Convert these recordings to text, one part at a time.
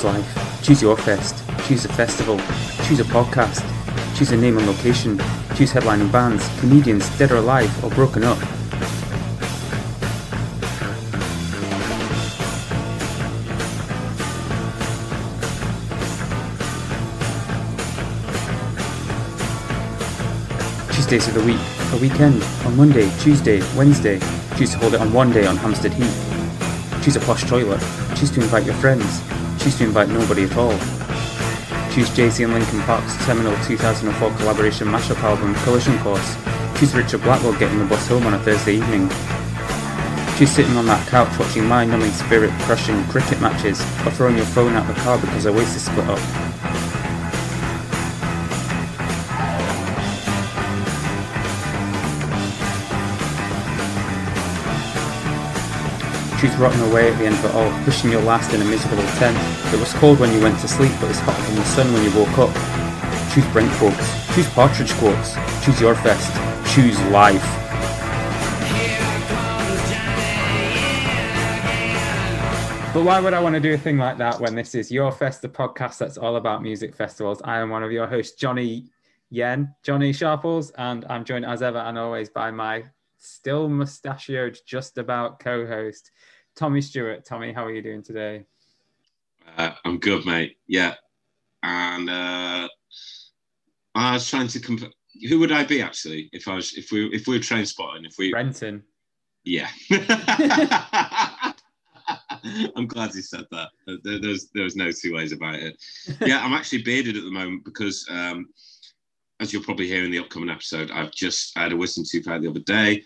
Choose life. Choose your fest. Choose a festival. Choose a podcast. Choose a name and location. Choose headlining bands, comedians, dead or alive, or broken up. Choose days of the week, a weekend, on Monday, Tuesday, Wednesday. Choose to hold it on one day on Hampstead Heath. Choose a posh toilet. Choose to invite your friends. Choose to invite nobody at all. Choose Jay-Z and Linkin Park's seminal 2004 collaboration mashup album Collision Course. Choose Richard Blackwell getting the bus home on a Thursday evening. Choose sitting on that couch watching mind-numbing, spirit-crushing cricket matches, or throwing your phone out the car because Oasis split up. Choose rotting away at the end of it all, pushing your last in a miserable tent. It was cold when you went to sleep, but it's hotter than the sun when you woke up. Choose Brent. Choose Partridge quotes. Choose your fest. Choose life. But why would I want to do a thing like that when this is Your Fest, the podcast that's all about music festivals? I am one of your hosts, Johnny Yen, Johnny Sharples, and I'm joined as ever and always by my still mustachioed, just about co host, Tommy Stewart. Tommy, how are you doing today? Uh, I'm good, mate. Yeah, and uh, I was trying to compare. Who would I be actually if I was if we if we were train spotting if we Brenton. yeah. I'm glad you said that. There, there's there's no two ways about it. Yeah, I'm actually bearded at the moment because, um, as you'll probably hear in the upcoming episode, I've just I had a wisdom tooth out the other day.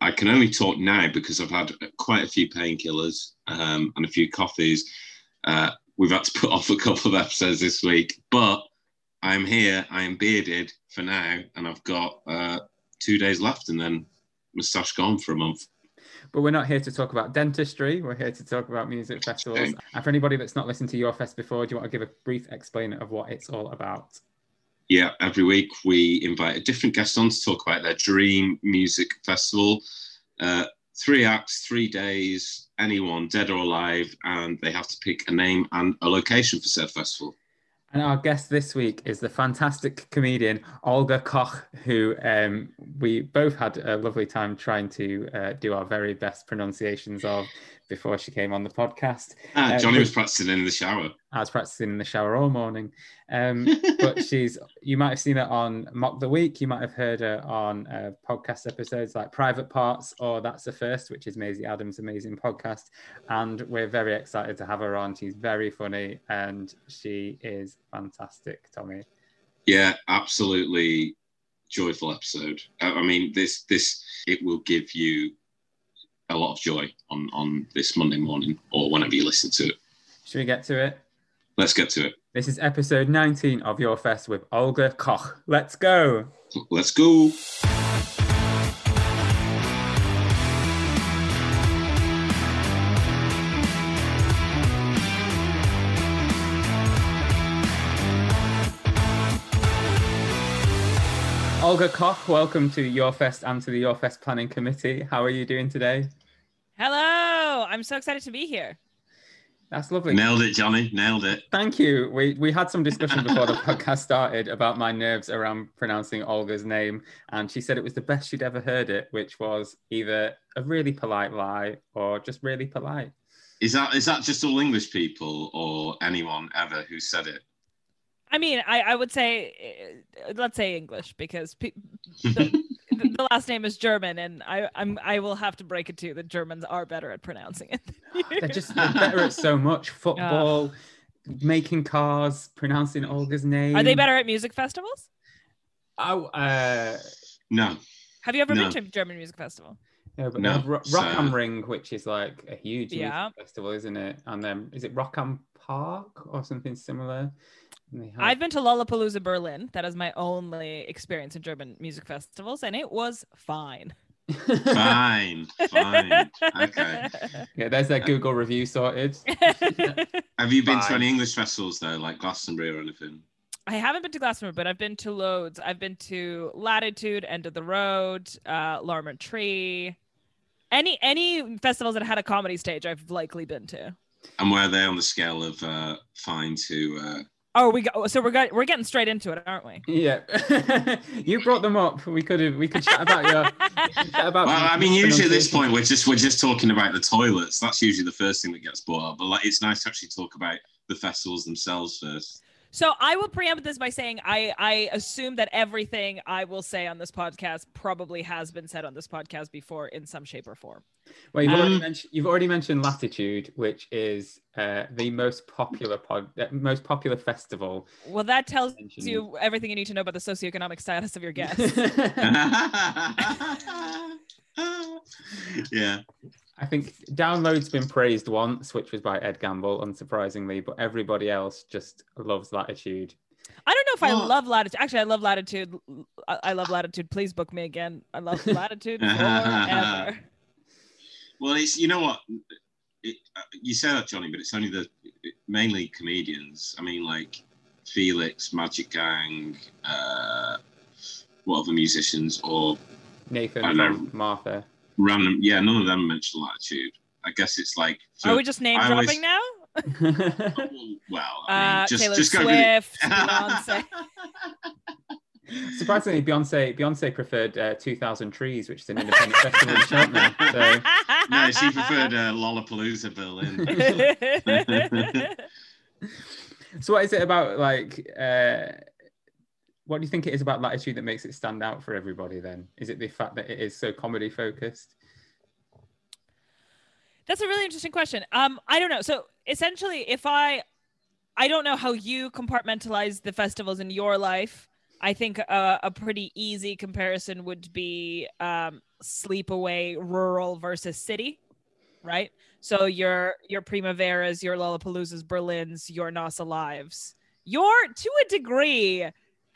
I can only talk now because I've had quite a few painkillers um, and a few coffees. Uh, we've had to put off a couple of episodes this week, but I'm here. I am bearded for now, and I've got uh, two days left, and then moustache gone for a month. But we're not here to talk about dentistry. We're here to talk about music festivals. And for anybody that's not listened to Your Fest before, do you want to give a brief explain of what it's all about? Yeah, every week we invite a different guest on to talk about their dream music festival. Uh, three acts, three days, anyone, dead or alive, and they have to pick a name and a location for said festival. And our guest this week is the fantastic comedian Olga Koch, who um, we both had a lovely time trying to uh, do our very best pronunciations of before she came on the podcast. Ah, Uh, Johnny was practicing in the shower. I was practicing in the shower all morning. Um, but she's, you might have seen her on Mock the Week. You might have heard her on uh, podcast episodes like Private Parts or That's the First, which is Maisie Adams' amazing podcast. And we're very excited to have her on. She's very funny and she is fantastic, Tommy. Yeah, absolutely joyful episode. I mean, this this it will give you a lot of joy on on this Monday morning or whenever you listen to it. Should we get to it? Let's get to it. This is episode 19 of Your Fest with Olga Koch. Let's go. Let's go. Olga Koch, welcome to Your Fest and to the Your Fest Planning Committee. How are you doing today? Hello, I'm so excited to be here. That's lovely. Nailed it, Johnny. Nailed it. Thank you. We we had some discussion before the podcast started about my nerves around pronouncing Olga's name, and she said it was the best she'd ever heard it, which was either a really polite lie or just really polite. Is that is that just all English people or anyone ever who said it? I mean, I, I would say, uh, let's say English because pe- the, the last name is German, and I I'm I will have to break it to you that Germans are better at pronouncing it. They're just they're better at so much football, making cars, pronouncing Olga's name. Are they better at music festivals? Oh, uh, No. Have you ever No. been to a German music festival? no, but No, they have Ro- so- Rock am Ring, which is like a huge music festival, isn't it? And then is it Rock am Park or something similar? And they have- I've been to Lollapalooza Berlin. That is my only experience in German music festivals, and it was fine. Fine. Fine. Okay. yeah, there's that Google review sorted. Have you been Fine. to any English festivals though, like Glastonbury or anything? I haven't been to Glastonbury, but I've been to loads. I've been to Latitude, End of the Road, uh, Larmer Tree. Any any festivals that had a comedy stage, I've likely been to. And where are they on the scale of uh, fine to? Uh... Oh, we go. So we're got, we're getting straight into it, aren't we? Yeah, you brought them up. We could have we could chat about your. Chat about well, I mean, usually at this point we're just we're just talking about the toilets. That's usually the first thing that gets brought up. But like, it's nice to actually talk about the festivals themselves first. So I will preempt this by saying I I assume that everything I will say on this podcast probably has been said on this podcast before in some shape or form. Well, you've, um, already, mentioned, you've already mentioned Latitude, which is uh, the most popular pod, uh, most popular festival. Well, that tells mentioned. you everything you need to know about the socioeconomic status of your guests. yeah. I think Download's been praised once, which was by Ed Gamble, unsurprisingly, but everybody else just loves Latitude. I don't know if well, I love Latitude. Actually, I love Latitude. I love Latitude. Please book me again. I love Latitude forever. Well, it's you know what it, uh, you say that, Johnny, but it's only the mainly comedians. I mean, like Felix, Magic Gang, uh, what other musicians, or Nathan, I don't know, Martha random. Yeah, none of them mentioned latitude. I guess it's like. Are we just name dropping always, now? well, I mean, uh, just, Taylor just Swift, Beyonce. Surprisingly, Beyonce Beyonce preferred uh, 2000 Trees, which is an independent festival in Cheltenham. So. No, she preferred uh, Lollapalooza Berlin. so, what is it about like? Uh, what do you think it is about Latitude that makes it stand out for everybody? Then is it the fact that it is so comedy focused? That's a really interesting question. Um, I don't know. So essentially, if I, I don't know how you compartmentalize the festivals in your life. I think a, a pretty easy comparison would be um, Sleepaway rural versus city, right? So your your Primaveras, your Lollapaloozas, Berlins, your NOS Alives, your to a degree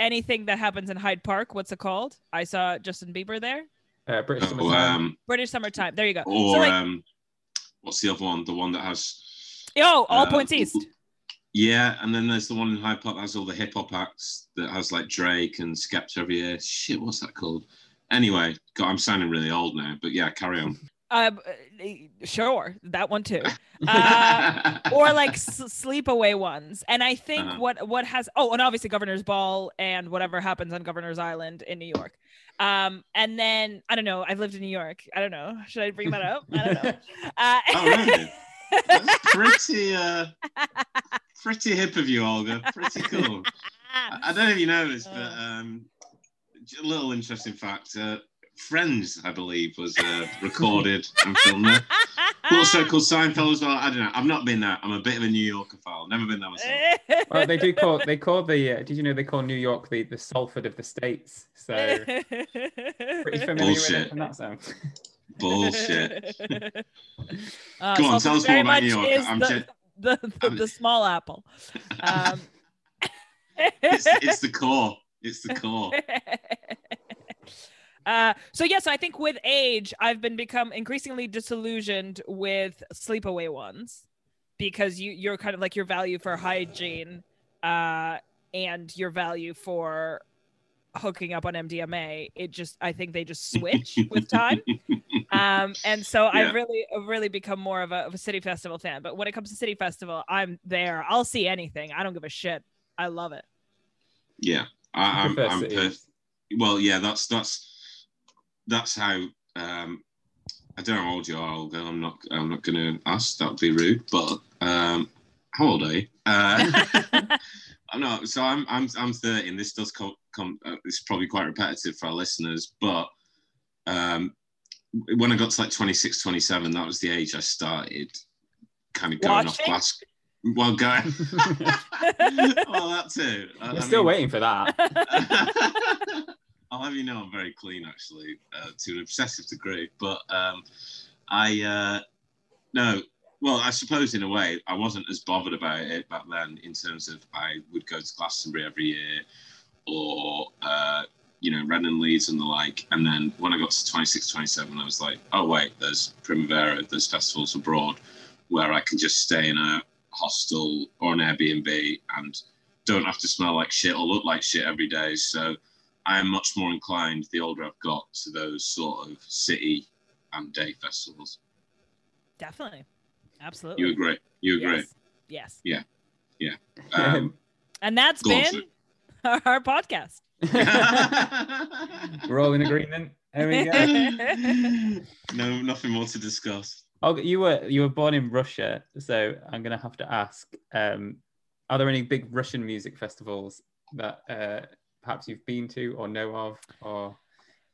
anything that happens in Hyde Park. What's it called? I saw Justin Bieber there. Uh, British oh, summertime. Um, British summertime. There you go. Or so like, um, what's the other one? The one that has. Oh, All uh, Points East. Yeah, and then there's the one in Hyde Park that has all the hip hop acts that has like Drake and Skepta every year. Shit, what's that called? Anyway, God, I'm sounding really old now, but yeah, carry on. Um, sure, that one too, uh, or like s- sleepaway ones. And I think uh-huh. what what has oh, and obviously Governor's Ball and whatever happens on Governor's Island in New York. Um, and then I don't know. I've lived in New York. I don't know. Should I bring that up? I don't know. Uh, oh, really? That's pretty uh, pretty hip of you, Olga. Pretty cool. I, I don't know if you know this, but uh. um, a little interesting fact. Uh, Friends, I believe, was uh, recorded and filmed there. Also called Seinfeld as well. I don't know. I've not been there. I'm a bit of a New Yorker file. Never been there myself. well, they do call they call the. Uh, did you know they call New York the the Salford of the states? So pretty familiar Bullshit. with it that sound. Bullshit. Uh, Go on, tell us more about New York. I'm the, just, the, the, the, small apple. Um, it's, it's the core. It's the core. Uh, so yes, I think with age, I've been become increasingly disillusioned with sleepaway ones because you you're kind of like your value for hygiene uh, and your value for hooking up on MDMA. It just I think they just switch with time. Um, and so yeah. I've really really become more of a, of a city festival fan. But when it comes to city festival, I'm there. I'll see anything. I don't give a shit. I love it. Yeah, I, I'm, I'm perf- well. Yeah, that's that's that's how um, I don't know how old you are, Olga. I'm not. I'm not going to ask. That would be rude. But um, how old are you? Uh, I'm not. So I'm. I'm. I'm 30, and this does come. come uh, it's probably quite repetitive for our listeners, but um, when I got to like 26, 27, that was the age I started kind of going Watching? off class. Well, going. well, that too. We're I still mean, waiting for that. I'll have you know I'm very clean actually uh, to an obsessive degree. But um, I uh, no, well, I suppose in a way I wasn't as bothered about it back then in terms of I would go to Glastonbury every year or uh, you know Reading Leeds and the like. And then when I got to 26, 27, I was like, oh wait, there's Primavera, there's festivals abroad where I can just stay in a hostel or an Airbnb and don't have to smell like shit or look like shit every day. So I am much more inclined the older I've got to those sort of city and day festivals. Definitely. Absolutely. You agree? You agree? Yes. Yeah. Yeah. Um, And that's Go on, been our, our podcast. We're all in agreement. There we go. no, nothing more to discuss. Oh, you were you were born in Russia, so I'm gonna have to ask: um, Are there any big Russian music festivals that uh, perhaps you've been to or know of, or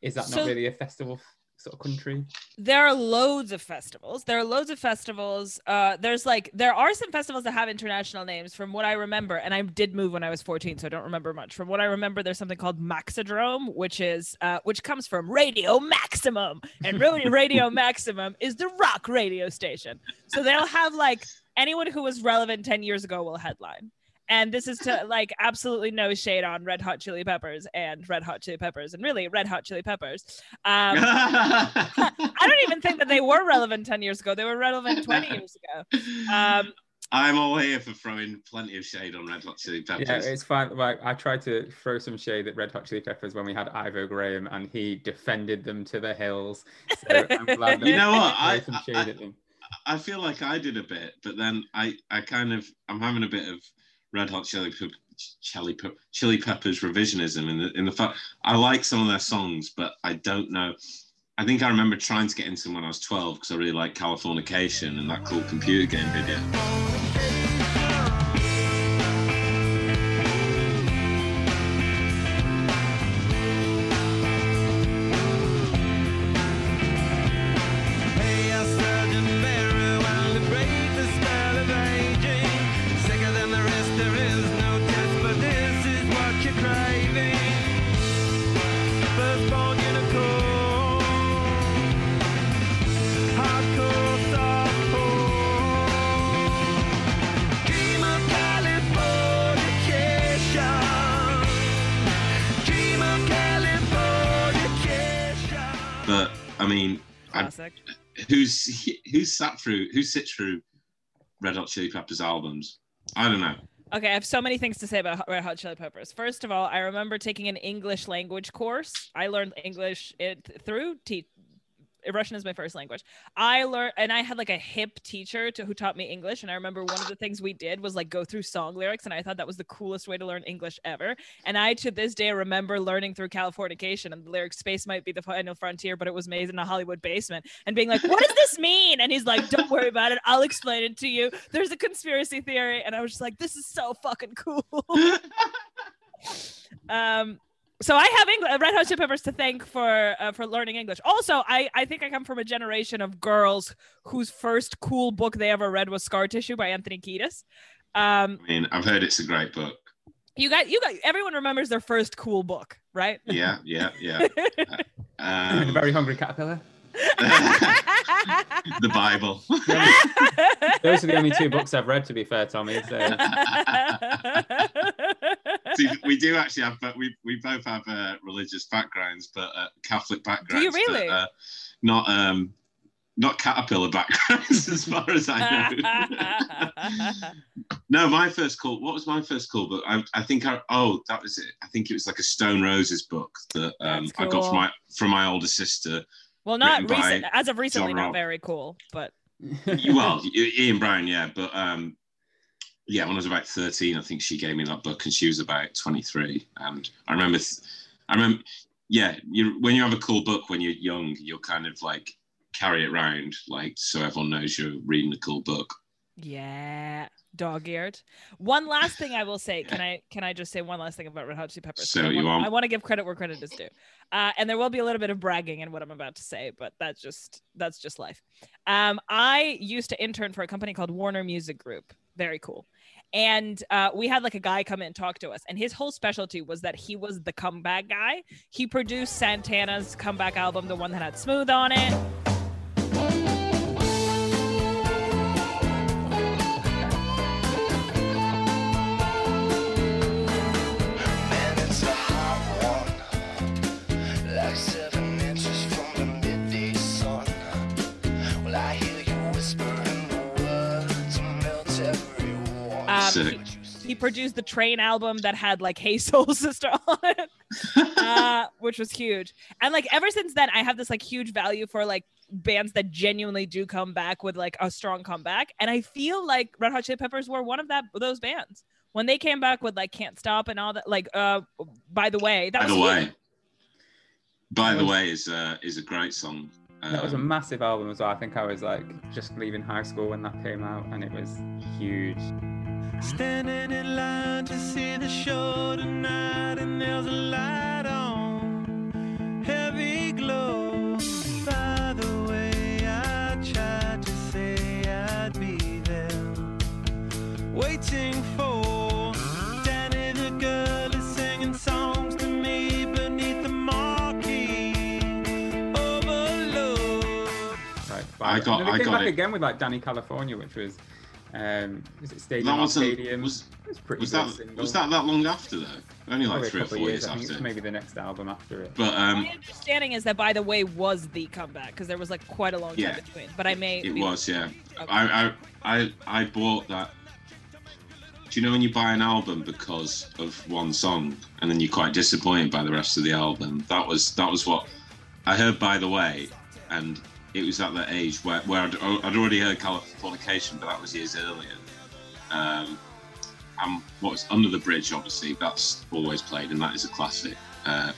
is that So- not really a festival sort of country? there are loads of festivals. There are loads of festivals. Uh, there's like there are some festivals that have international names from what I remember, and I did move when I was 14, so I don't remember much. From what I remember, there's something called Maxidrom, which is uh, which comes from Radio Maximum, and Radio, Radio Maximum is the rock radio station. So they'll have like anyone who was relevant 10 years ago will headline. And this is to like absolutely no shade on Red Hot Chili Peppers and Red Hot Chili Peppers and really Red Hot Chili Peppers. Um, I don't even think that they were relevant 10 years ago. They were relevant 20 years ago. Um, I'm all here for throwing plenty of shade on Red Hot Chili Yeah, Peppers. it's fine. Like I tried to throw some shade at Red Hot Chili Peppers when we had Ivo Graham, and he defended them to the hills. So I'm glad that You know what? I- some I- I- at them. I feel like I did a bit, but then I, I kind of, I'm having a bit of Red Hot Chili, Chili, Chili Peppers revisionism in the in the fact I like some of their songs, but I don't know. I think I remember trying to get into them when I was 12 because I really like Californication and that cool computer game video. Through, who sits through Red Hot Chili Peppers albums? I don't know. Okay, I have so many things to say about Red Hot Chili Peppers. First of all, I remember taking an English language course. I learned English it, through te- Russian is my first language. I learned, and I had like a hip teacher to, who taught me English. And I remember one of the things we did was like go through song lyrics, and I thought that was the coolest way to learn English ever. And I to this day remember learning through Californication and the lyric "Space might be the final frontier, but it was made in a Hollywood basement," and being like, "What does this mean?" And he's like, "Don't worry about it. I'll explain it to you. There's a conspiracy theory." And I was just like, "This is so fucking cool." um so I have English, Red Hot Chili Peppers to thank for uh, for learning English. Also, I I think I come from a generation of girls whose first cool book they ever read was Scar Tissue by Anthony Kiedis. Um, I mean, I've heard it's a great book. you got you got everyone remembers their first cool book, right? Yeah, yeah, yeah. the Um, Very Hungry Caterpillar. the Bible. Those are the only two books I've read, to be fair, Tommy. So See, we do actually have, but we we both have uh, religious backgrounds, but uh, Catholic backgrounds. you but, really? uh, not um, not caterpillar backgrounds, as far as I know. no, my first call. What was my first call? But I, I think I. Oh, that was it. I think it was like a Stone Roses book that um, That's I got from my from my older sister. well, not recent, as of recently, John not very cool, but well, Ian Brown, yeah, but um, yeah, when I was about thirteen, I think she gave me that book, and she was about twenty-three. And I remember, I remember, yeah, you when you have a cool book when you're young, you'll kind of like carry it around, like so everyone knows you're reading a cool book. yeah, dog-eared. One last thing I will say. Can I can I just say one last thing about Red Hot Chili Peppers? Say I you want, want. I want to give credit where credit is due, uh, and there will be a little bit of bragging in what I'm about to say, but that's just that's just life. Um, I used to intern for a company called Warner Music Group. Very cool. And uh, we had like a guy come in and talk to us, and his whole specialty was that he was the comeback guy. He produced Santana's comeback album, the one that had Smooth on it. Sick. he, he produced the Train album that had like Hey Soul Sister on it. uh, which was huge. And like ever since then, I have this like huge value for like bands that genuinely do come back with like a strong comeback. And I feel like Red Hot Chili Peppers were one of that those bands when they came back with like Can't Stop and all that. Like, uh, by the way, that By was the way, huge. by the way is uh, is a great song. That was a Um, massive album as well. I think I was like just leaving high school when that came out, and it was huge. Standing in line to see the show tonight, and there's a light on, heavy glow. By the way, I tried to say I'd be there, waiting for Dani the girl is singing songs to me beneath the marquee overload. Right, I got- And they I came got back it. again with like Dani California, which was um, was it Stadium that wasn't Stadium? was it was pretty was that single. was that that long after though? Only like Probably three or four of years, I think it's after. maybe the next album after it. But um, My understanding is that by the way was the comeback because there was like quite a long time between. But I may it be- was yeah. Okay. I, I I I bought that. Do you know when you buy an album because of one song and then you're quite disappointed by the rest of the album? That was that was what I heard. By the way, and it was at that age where, where I'd, I'd already heard Californication, but that was years earlier. Um, and what was Under the Bridge, obviously, that's always played, and that is a classic. Uh,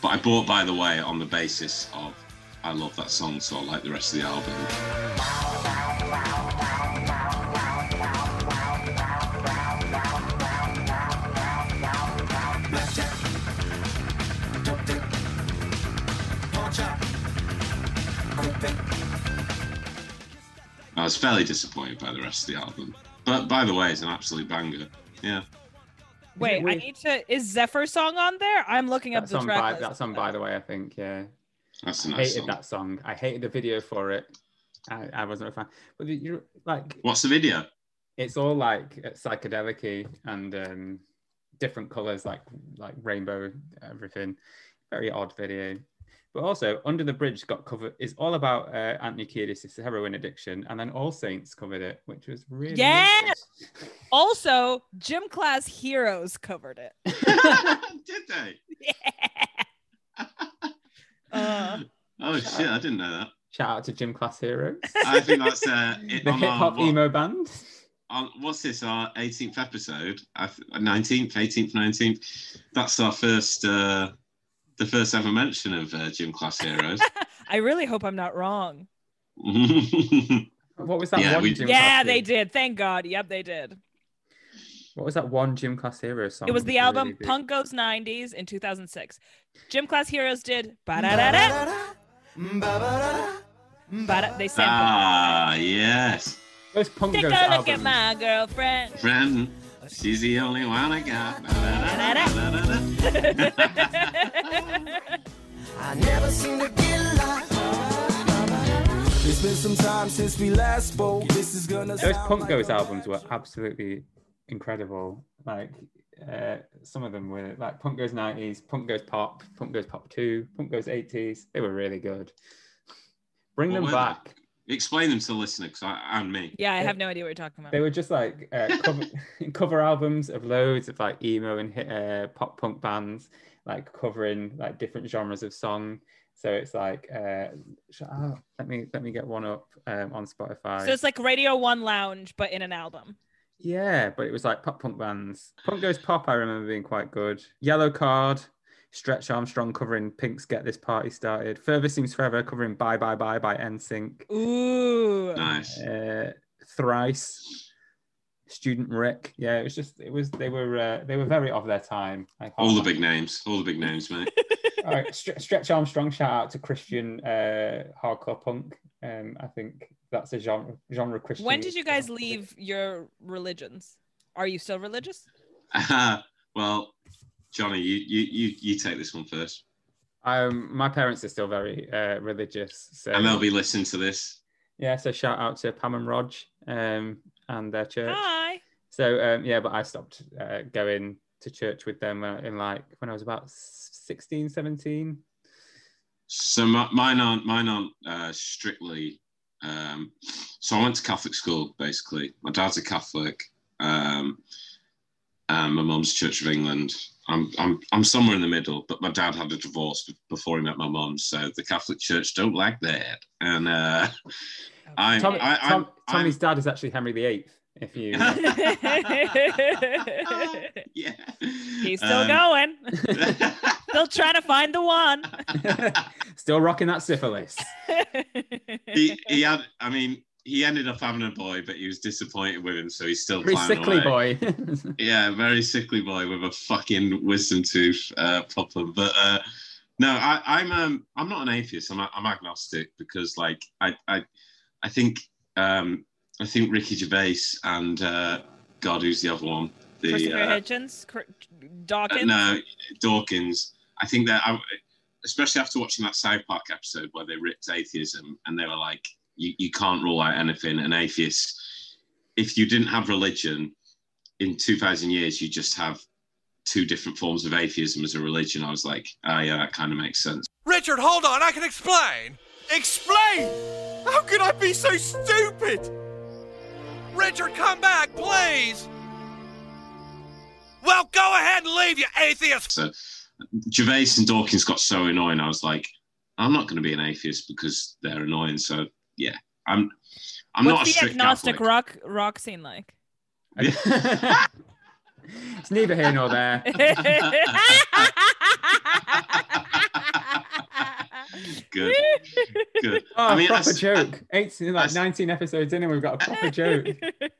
but I bought By the Way on the basis of I love that song, so I like the rest of the album. I was fairly disappointed by the rest of the album. But by the way, it's an absolute banger. Yeah. Wait, I need to. Is Zephyr song on there? I'm looking up That's the on track by that's on by the way. I think yeah. That's a I nice I hated song. that song. I hated the video for it. I, I wasn't a fan. But you're like What's the video? it's all like psychedelic and um, different colors, like like rainbow, everything. Very odd video. But also, Under the Bridge got covered. It's all about uh, Anthony Kiedis' heroin addiction, and then All Saints covered it, which was really Yes! Also, Gym Class Heroes covered it. Did they? Yeah. Uh, Oh shit! I didn't know that. Shout out to Gym Class Heroes, I think that's uh, it the hip hop emo band. on what's this? Our 18th episode, nineteenth, 18th, 19th. That's our first, uh, the first ever mention of uh, gym class heroes. I really hope I'm not wrong. What was that Yeah, one? we- Gym Yeah, Class they Hero- did. Thank God. Yep, they did. What was that one Gym Class Hero song? It was the album big? Punk Goes 90s in 2006. Gym Class Heroes did. Ba-da-da-da, ba-da- They sampled. ah, yes, Those Punk Take a Goes look at my girlfriend. friend. She's the only one I got. I never seem to get lost. It's been some time since we last spoke. This is gonna Those sound Punk like Goes albums were absolutely incredible. Like uh, some of them were like Punk Goes 90s, Punk Goes Pop, Punk Goes Pop 2, Punk Goes 80s. They were really good. Bring What them were they? back. Explain them to the listener, 'cause I, and me. Yeah, I have no idea what you're talking about. They were just like uh, cover, cover albums of loads of like emo and hit, uh, pop punk bands, like covering like different genres of song. So it's like, uh, sh- oh, let me let me get one up um, on Spotify. So it's like Radio One Lounge, but in an album. Yeah, but it was like pop punk bands. Punk Goes Pop, I remember being quite good. Yellowcard, Stretch Armstrong covering Pink's Get This Party Started. Further Seems Forever covering Bye Bye Bye by NSYNC. Ooh. Nice. Uh, Thrice, Student Rick. Yeah, it was just, it was, they were, uh, they were very of their time. All the big names. All the big names, mate. All right, Stre- Stretch Armstrong, shout out to Christian uh, hardcore punk. Um, I think that's a genre, genre Christian. When did you guys leave your religions? Are you still religious? well, Johnny, you, you you you take this one first, Um, my parents are still very uh, religious, so and they'll be listening to this. yeah. So shout out to Pam and Rog um, and their church. Hi. So um, yeah, but I stopped uh, going to church with them uh, in like when I was about 16, 17. So my, mine aren't mine aren't uh, strictly. Um, so I went to Catholic school basically. My dad's a Catholic, um, um, my mum's Church of England. I'm I'm I'm somewhere in the middle, but my dad had a divorce before he met my mum, so the Catholic Church don't like that. And uh, I'm, Tommy, I, I'm, Tom, I'm- Tommy's dad is actually Henry VIII. If you, yeah, He's still Um, going. Still trying to find the one. still rocking that syphilis. he he had. I mean, he ended up having a boy, but he was disappointed with him, so he's still Very sickly away. boy. Yeah, very sickly boy with a fucking wisdom tooth uh, problem. But uh, no, I, I'm um, I'm not an atheist. I'm, I'm agnostic because like I I, I think um, I think Ricky Gervais and uh, God, who's the other one? The Christopher uh, Hitchens, Cr- Dawkins. no Dawkins. I think that I, especially after watching that South Park episode where they ripped atheism and they were like, you, you can't rule out anything. An atheist, if you didn't have religion in 2000 years, you just have two different forms of atheism as a religion. I was like, ah, yeah, that kind of makes sense. Richard, hold on, I can explain. Explain? How could I be so stupid? Richard, come back, please. Well, go ahead and leave, you atheist. So Gervais and Dawkins got so annoying. I was like, I'm not going to be an atheist because they're annoying. So yeah, I'm. I'm not a What's the strict agnostic Catholic. rock rock scene like? it's neither here nor there. Good, good. Oh, I mean, I proper s- joke. 18, like s- 19 episodes in, and we've got a proper joke.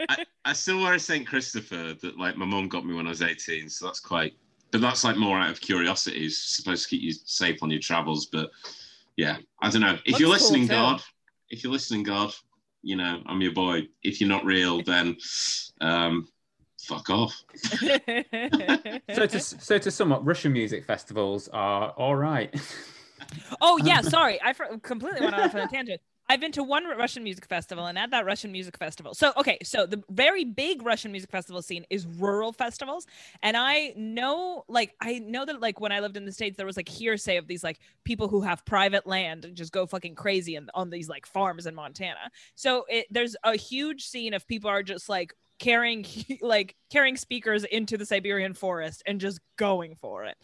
I, I still wear a St. Christopher that like my mum got me when I was 18, so that's quite but that's like more out of curiosity. It's supposed to keep you safe on your travels. But yeah, I don't know. If Looks you're listening, too. God, if you're listening, God, you know, I'm your boy. If you're not real, then um fuck off. So to so to sum up, Russian music festivals are all right. oh yeah, sorry, I for- completely went off on a tangent. I've been to one Russian music festival, and at that Russian music festival, so okay, so the very big Russian music festival scene is rural festivals, and I know, like, I know that, like, when I lived in the states, there was like hearsay of these like people who have private land and just go fucking crazy and on these like farms in Montana. So it, there's a huge scene of people are just like carrying like carrying speakers into the Siberian forest and just going for it.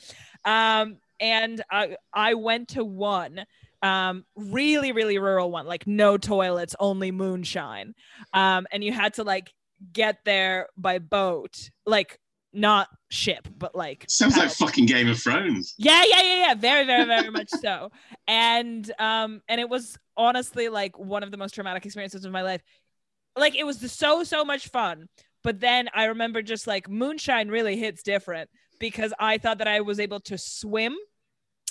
Um, and I I went to one um really really rural one like no toilets only moonshine um and you had to like get there by boat like not ship but like Sounds like fucking Game of Thrones. Yeah, yeah, yeah, yeah. Very, very, very much so. And um, and it was honestly like one of the most traumatic experiences of my life. Like it was so, so much fun. But then I remember just like moonshine really hits different because I thought that I was able to swim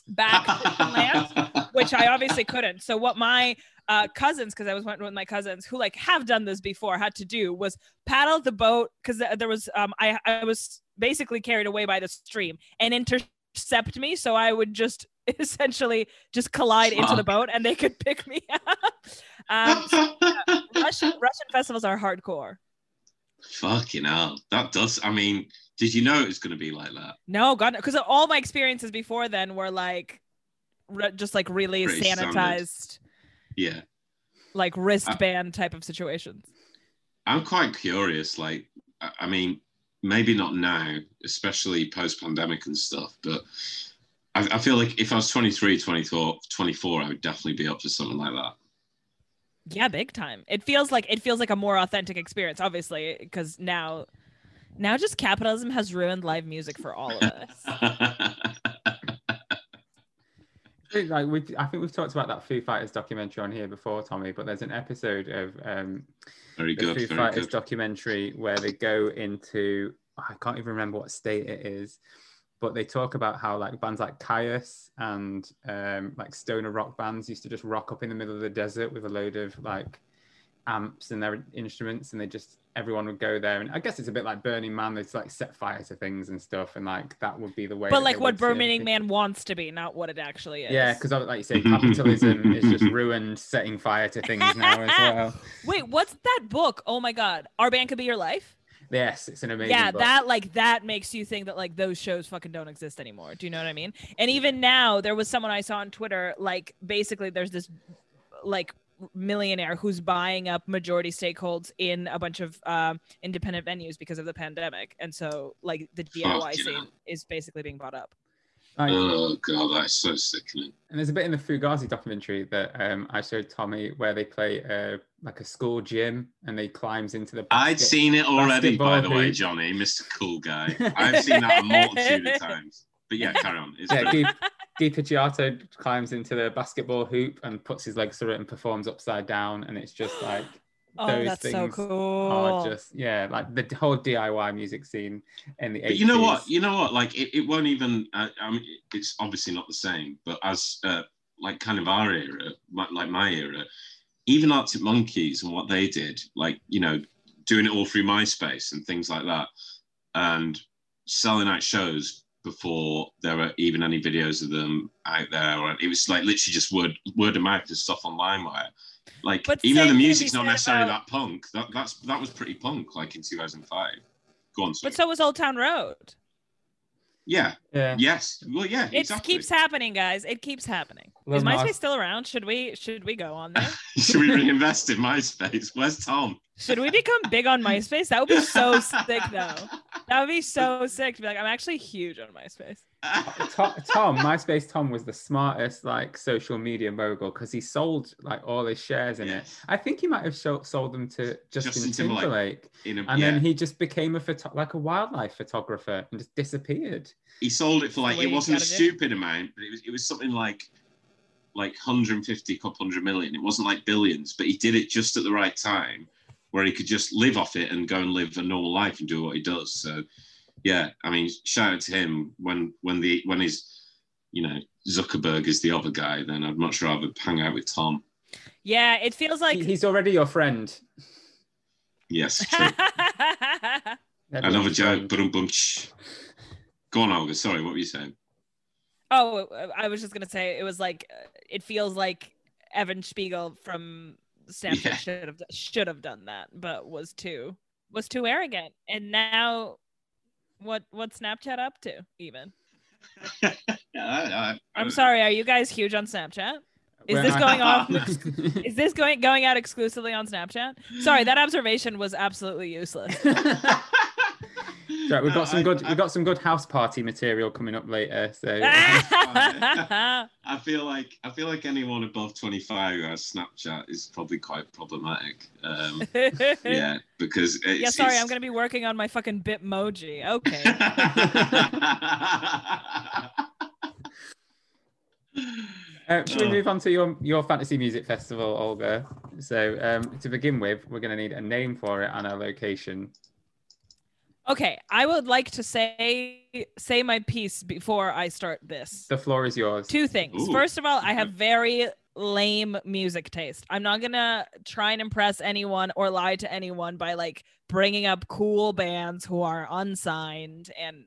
back to land, which I obviously couldn't. So what my uh, cousins, because I was went with my cousins who like have done this before, had to do was paddle the boat because there was um I I was basically carried away by the stream and intercept me, so I would just essentially just collide into the boat and they could pick me up. Um, so, yeah, Russian Russian festivals are hardcore. Fucking hell. That does I mean, did you know it was gonna be like that? No, God, because all my experiences before then were like, re- just like really Pretty standard. sanitized, Yeah. like wristband type of situations. I'm quite curious. Like, I I mean, maybe not now, especially post pandemic and stuff, but I, I feel like if I was 23, 24, 24, I would definitely be up for something like that. Yeah, big time. It feels like it feels like a more authentic experience, obviously, because now, now just capitalism has ruined live music for all of us. like we, I think we've talked about that Foo Fighters documentary on here before, Tommy. But there's an episode of um, very the good. Foo Very Fighters good. documentary where they go into I can't even remember what state it is, but they talk about how like bands like Kyuss and um, like stoner rock bands used to just rock up in the middle of the desert with a load of like amps and their instruments, and they just everyone would go there. And I guess it's a bit like Burning Man. They'd like set fire to things and stuff, and like that would be the way. but like what Burning. Man wants to be, not what it actually is. Yeah, because like you say, capitalism is just ruined setting fire to things now as well. wait, what's that book? Oh my God, Our Band Could Be Your Life. Yes, it's an amazing. yeah book. that like that makes you think that like those shows fucking don't exist anymore do you know what i mean and even now there was someone i saw on twitter like basically there's this like millionaire who's buying up majority stakeholds in a bunch of um, independent venues because of the pandemic, and so like the DIY Fucking scene hell. is basically being bought up. Like, Oh god, that's so sickening. And there's a bit in the Fugazi documentary that um, I showed Tommy where they play uh, like a school gym and they climbs into the. I'd seen it already, by basketball the way. Johnny, Mr. Cool Guy. I've seen that a multitude of times. But yeah, carry on. It's Yeah, great. Guy, Guy Picciotto climbs into the basketball hoop and puts his legs through it and performs upside down, and it's just like Oh, those that's so things cool. are just yeah, like the whole DIY music scene in the 80s. But you know what? You know what? Like it, it won't even. Uh, I mean, it's obviously not the same. But as uh, like kind of our era, my, like my era, even Arctic Monkeys and what they did, like you know, doing it all through MySpace and things like that, and selling out shows before there were even any videos of them out there. Or it was like literally just word word of mouth and stuff on LimeWire. Like But even though the music's not necessarily about- that punk, that that's that was pretty punk. Like in 2005. Go on. sorry. But so was Old Town Road. yeah. Yeah. Yes. Well, yeah. It exactly. keeps happening, guys. It keeps happening. Lil Is Nas- MySpace still around? Should we should we go on there? Should we reinvest in MySpace? Where's Tom? Should we become big on MySpace? That would be so sick, though. That would be so sick to be like, I'm actually huge on MySpace. Tom, Tom, MySpace Tom was the smartest like social media mogul because he sold like all his shares in it. I think he might have sho- sold them to Justin, Justin Timberlake. Timberlake, In a, and yeah. then he just became a photo- like a wildlife photographer and just disappeared. he sold it for like it wasn't a gotta do. stupid amount, but it was it was something like like 150, couple hundred million. It wasn't like billions, but he did it just at the right time where he could just live off it and go and live a normal life and do what he does. So yeah, I mean, shout out to him when when the when he's you know Zuckerberg is the other guy, then I'd much rather hang out with Tom. Yeah, it feels like he's already your friend. Yes, true. Another Everyone's joke. friend. Boom, boom. Go on, Olga. Sorry, what were you saying? oh, I was just gonna say it was like uh, it feels like Evan Spiegel from Snapchat Yeah. should have should have done that, but was too was too arrogant. And now, what what Snapchat up to? Even Yeah, I, I, I'm sorry, are you guys huge on Snapchat? Is Well, this going off? Is this going going out exclusively on Snapchat? Sorry, that observation was absolutely useless. Right, we've got some I- good I- we've got some good house party material coming up later. So I feel like I feel like anyone above 25 who has Snapchat is probably quite problematic. Um, yeah, because it's, sorry, it's- I'm gonna be working on my fucking Bitmoji. Okay. Uh, should we Oh. move on to your your fantasy music festival, Olga? So um, to begin with, we're going to need a name for it and a location. Okay, I would like to say say my piece before I start this. The floor is yours. Two things. Ooh, First of all, I have mm-hmm. very lame music taste. I'm not gonna try and impress anyone or lie to anyone by like bringing up cool bands who are unsigned and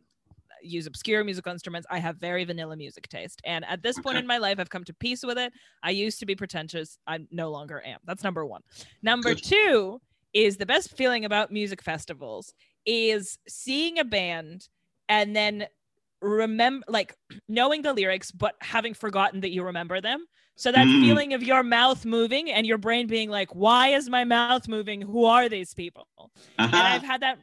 use obscure musical instruments. I have very vanilla music taste. And at this point in my life, I've come to peace with it. I used to be pretentious. I no longer am. That's number one. Number Good. two is the best feeling about music festivals is seeing a band and then remember like knowing the lyrics but having forgotten that you remember them so that Mm. feeling of your mouth moving and your brain being like why is my mouth moving who are these people and I've had that.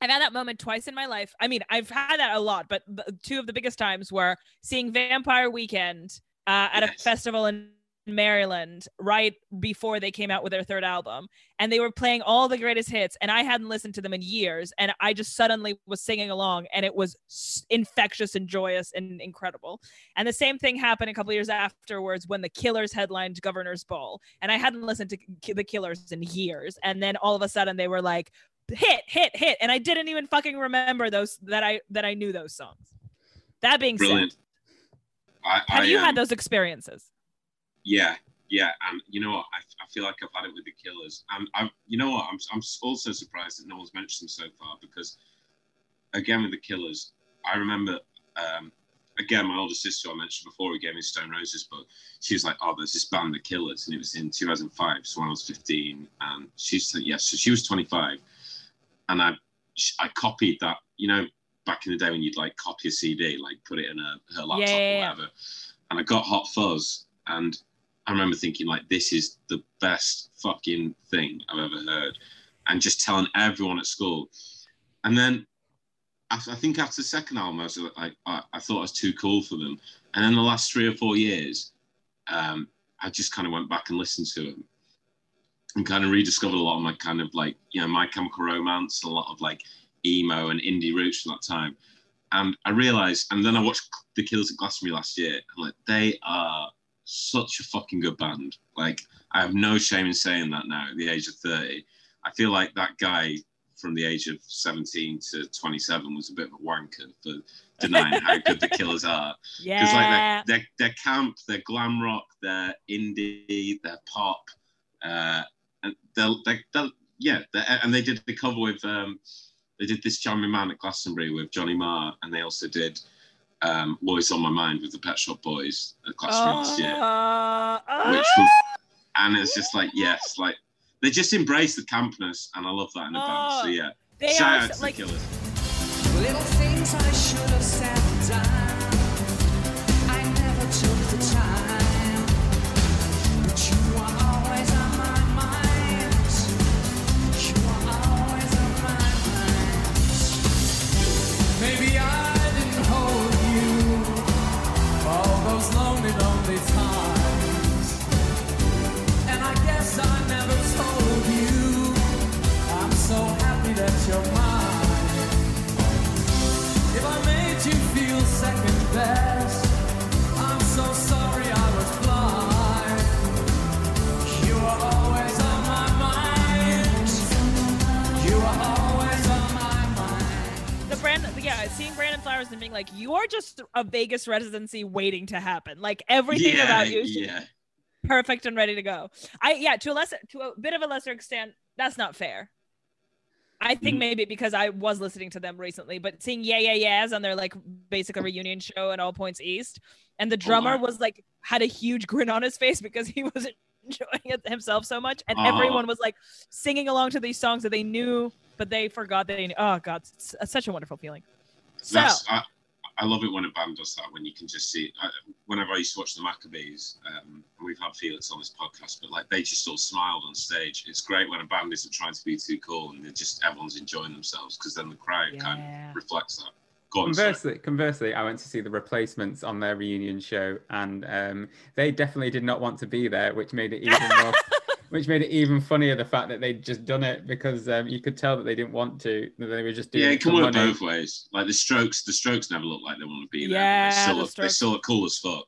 I've had that moment twice in my life. I mean, I've had that a lot, but the, two of the biggest times were seeing Vampire Weekend uh, at a festival in Maryland right before they came out with their third album, and they were playing all the greatest hits, and I hadn't listened to them in years, and I just suddenly was singing along, and it was infectious and joyous and incredible. And the same thing happened a couple years afterwards when the Killers headlined Governor's Ball, and I hadn't listened to the Killers in years, and then all of a sudden they were like hit hit hit and i didn't even fucking remember those that i that i knew those songs that being Brilliant. said I, have you um, had those experiences Yeah, yeah, and you know what? I, I feel like I've had it with the Killers, and I, you know what? I'm, I'm also surprised that no one's mentioned them so far because, again, with the Killers, I remember, um, again, my older sister I mentioned before who gave me Stone Roses book. She was like, "Oh, there's this band, the Killers," and it was in 2005, so when I was 15, and she's yes, so she was 25, and I, I copied that, you know. Back in the day when you'd like copy a CD, like put it in a, her laptop Yeah, or whatever, and I got Hot Fuss, and I remember thinking like, this is the best fucking thing I've ever heard, and just telling everyone at school. And then I, I think after the second album, I was like, I, I thought I was too cool for them. And then the last three or four years, um, I just kind of went back and listened to them and kind of rediscovered a lot of my kind of like, you know, my chemical romance, a lot of like emo and indie roots from that time. And I realized, and then I watched The Killers at Glastonbury last year, and like, they are such a fucking good band. Like, I have no shame in saying that now at the age of 30. I feel like that guy from the age of 17 to 27 was a bit of a wanker for denying how good the Killers are. Because like Yeah. they're, they're, they're camp, they're glam rock, they're indie, they're pop, uh, and they're, they're, they're yeah, and they did the cover with um, they did this Charming Man at Glastonbury with Johnny Marr, and they also did um, Always on My Mind with the Pet Shop Boys at Glastonbury last year, Uh, which was, and it's just like yes, like they just embrace the campness, and I love that in a band. So Oh, yeah, they shout are out to like the Killers. Little things I should have said down. Yeah seeing brandon flowers and being like you are just a vegas residency waiting to happen like everything Yeah, about you is yeah. perfect and ready to go i yeah to a lesser to a bit of a lesser extent that's not fair i think Mhm. maybe because i was listening to them recently but seeing yeah yeah yeahs on their like basic reunion show at all points east and the drummer I- was like had a huge grin on his face because he was enjoying it himself so much and Oh. everyone was like singing along to these songs that they knew but they forgot that they knew oh god it's such a wonderful feeling so I, I love it when a band does that. When you can just see. I, whenever I used to watch the Maccabees, um, we've had Felix on this podcast, but like they just all smiled on stage. It's great when a band isn't trying to be too cool and they're just everyone's enjoying themselves because then the crowd kind of reflects that. Go on, sorry. Conversely, conversely, I went to see the replacements on their reunion show, and um, they definitely did not want to be there, which made it even more, which made it even funnier the fact that they'd just done it because um, you could tell that they didn't want to, that they were just doing Yeah, it it can work money. both ways. Like the Strokes, the Strokes never look like they want to be there. Yeah, they still, the look, they Strokes. still look cool as fuck.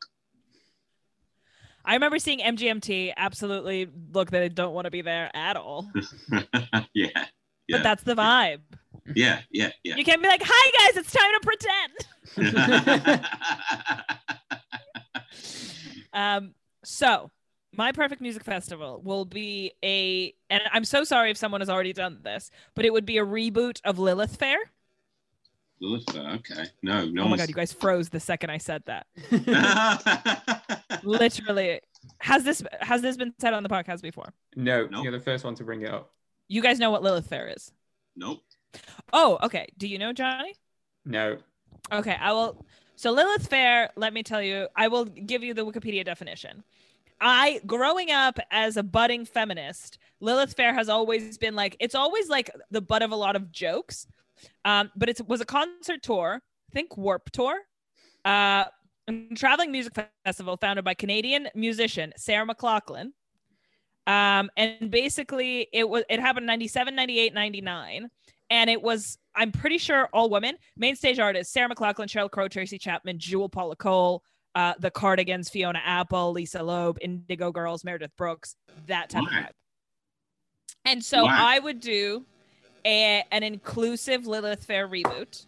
I remember seeing MGMT absolutely look that they don't want to be there at all. yeah, But that's the vibe. yeah, yeah, yeah. You can't be like, "Hi guys, it's time to pretend." Um, so my perfect music festival will be a, and I'm so sorry if someone has already done this, but it would be a reboot of Lilith Fair. Lilith Fair, okay. No, no. Oh my god, you guys froze the second I said that. Literally, has this has this been said on the podcast before? no, Nope. you're the first one to bring it up. You guys know what Lilith Fair is? nope. Oh, okay. Do you know Johnny? No, Okay, I will. So Lilith Fair, let me tell you, I will give you the Wikipedia definition. I, growing up as a budding feminist, Lilith Fair has always been like, it's always like the butt of a lot of jokes. Um, but it was a concert tour, think Warp Tour, uh, traveling music festival founded by Canadian musician Sarah McLachlan. Um, and basically it was, it happened 97, 98, 99 and it was I'm pretty sure all women. Main stage artists: Sarah McLachlan, Sheryl Crow, Tracy Chapman, Jewel Paula Cole, uh, the Cardigans, Fiona Apple, Lisa Loeb, Indigo Girls, Meredith Brooks, that type Wow. of vibe. And so Wow. I would do a, an inclusive Lilith Fair reboot.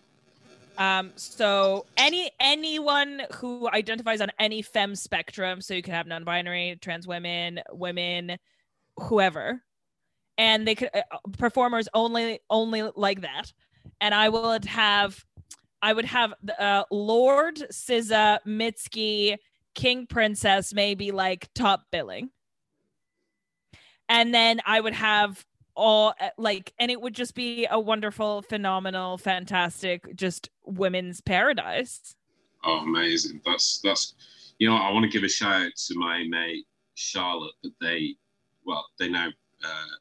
Um, so any anyone who identifies on any fem spectrum, so you could have non-binary, trans women, women, whoever, and they could uh, performers only only like that and i would have i would have uh, Lorde SZA, mitski king princess maybe like top billing and then i would have all uh, like and it would just be a wonderful phenomenal fantastic just women's paradise Oh, amazing. That's that's. You know, I want to give a shout out to my mate Charlotte, but they, well, they now uh,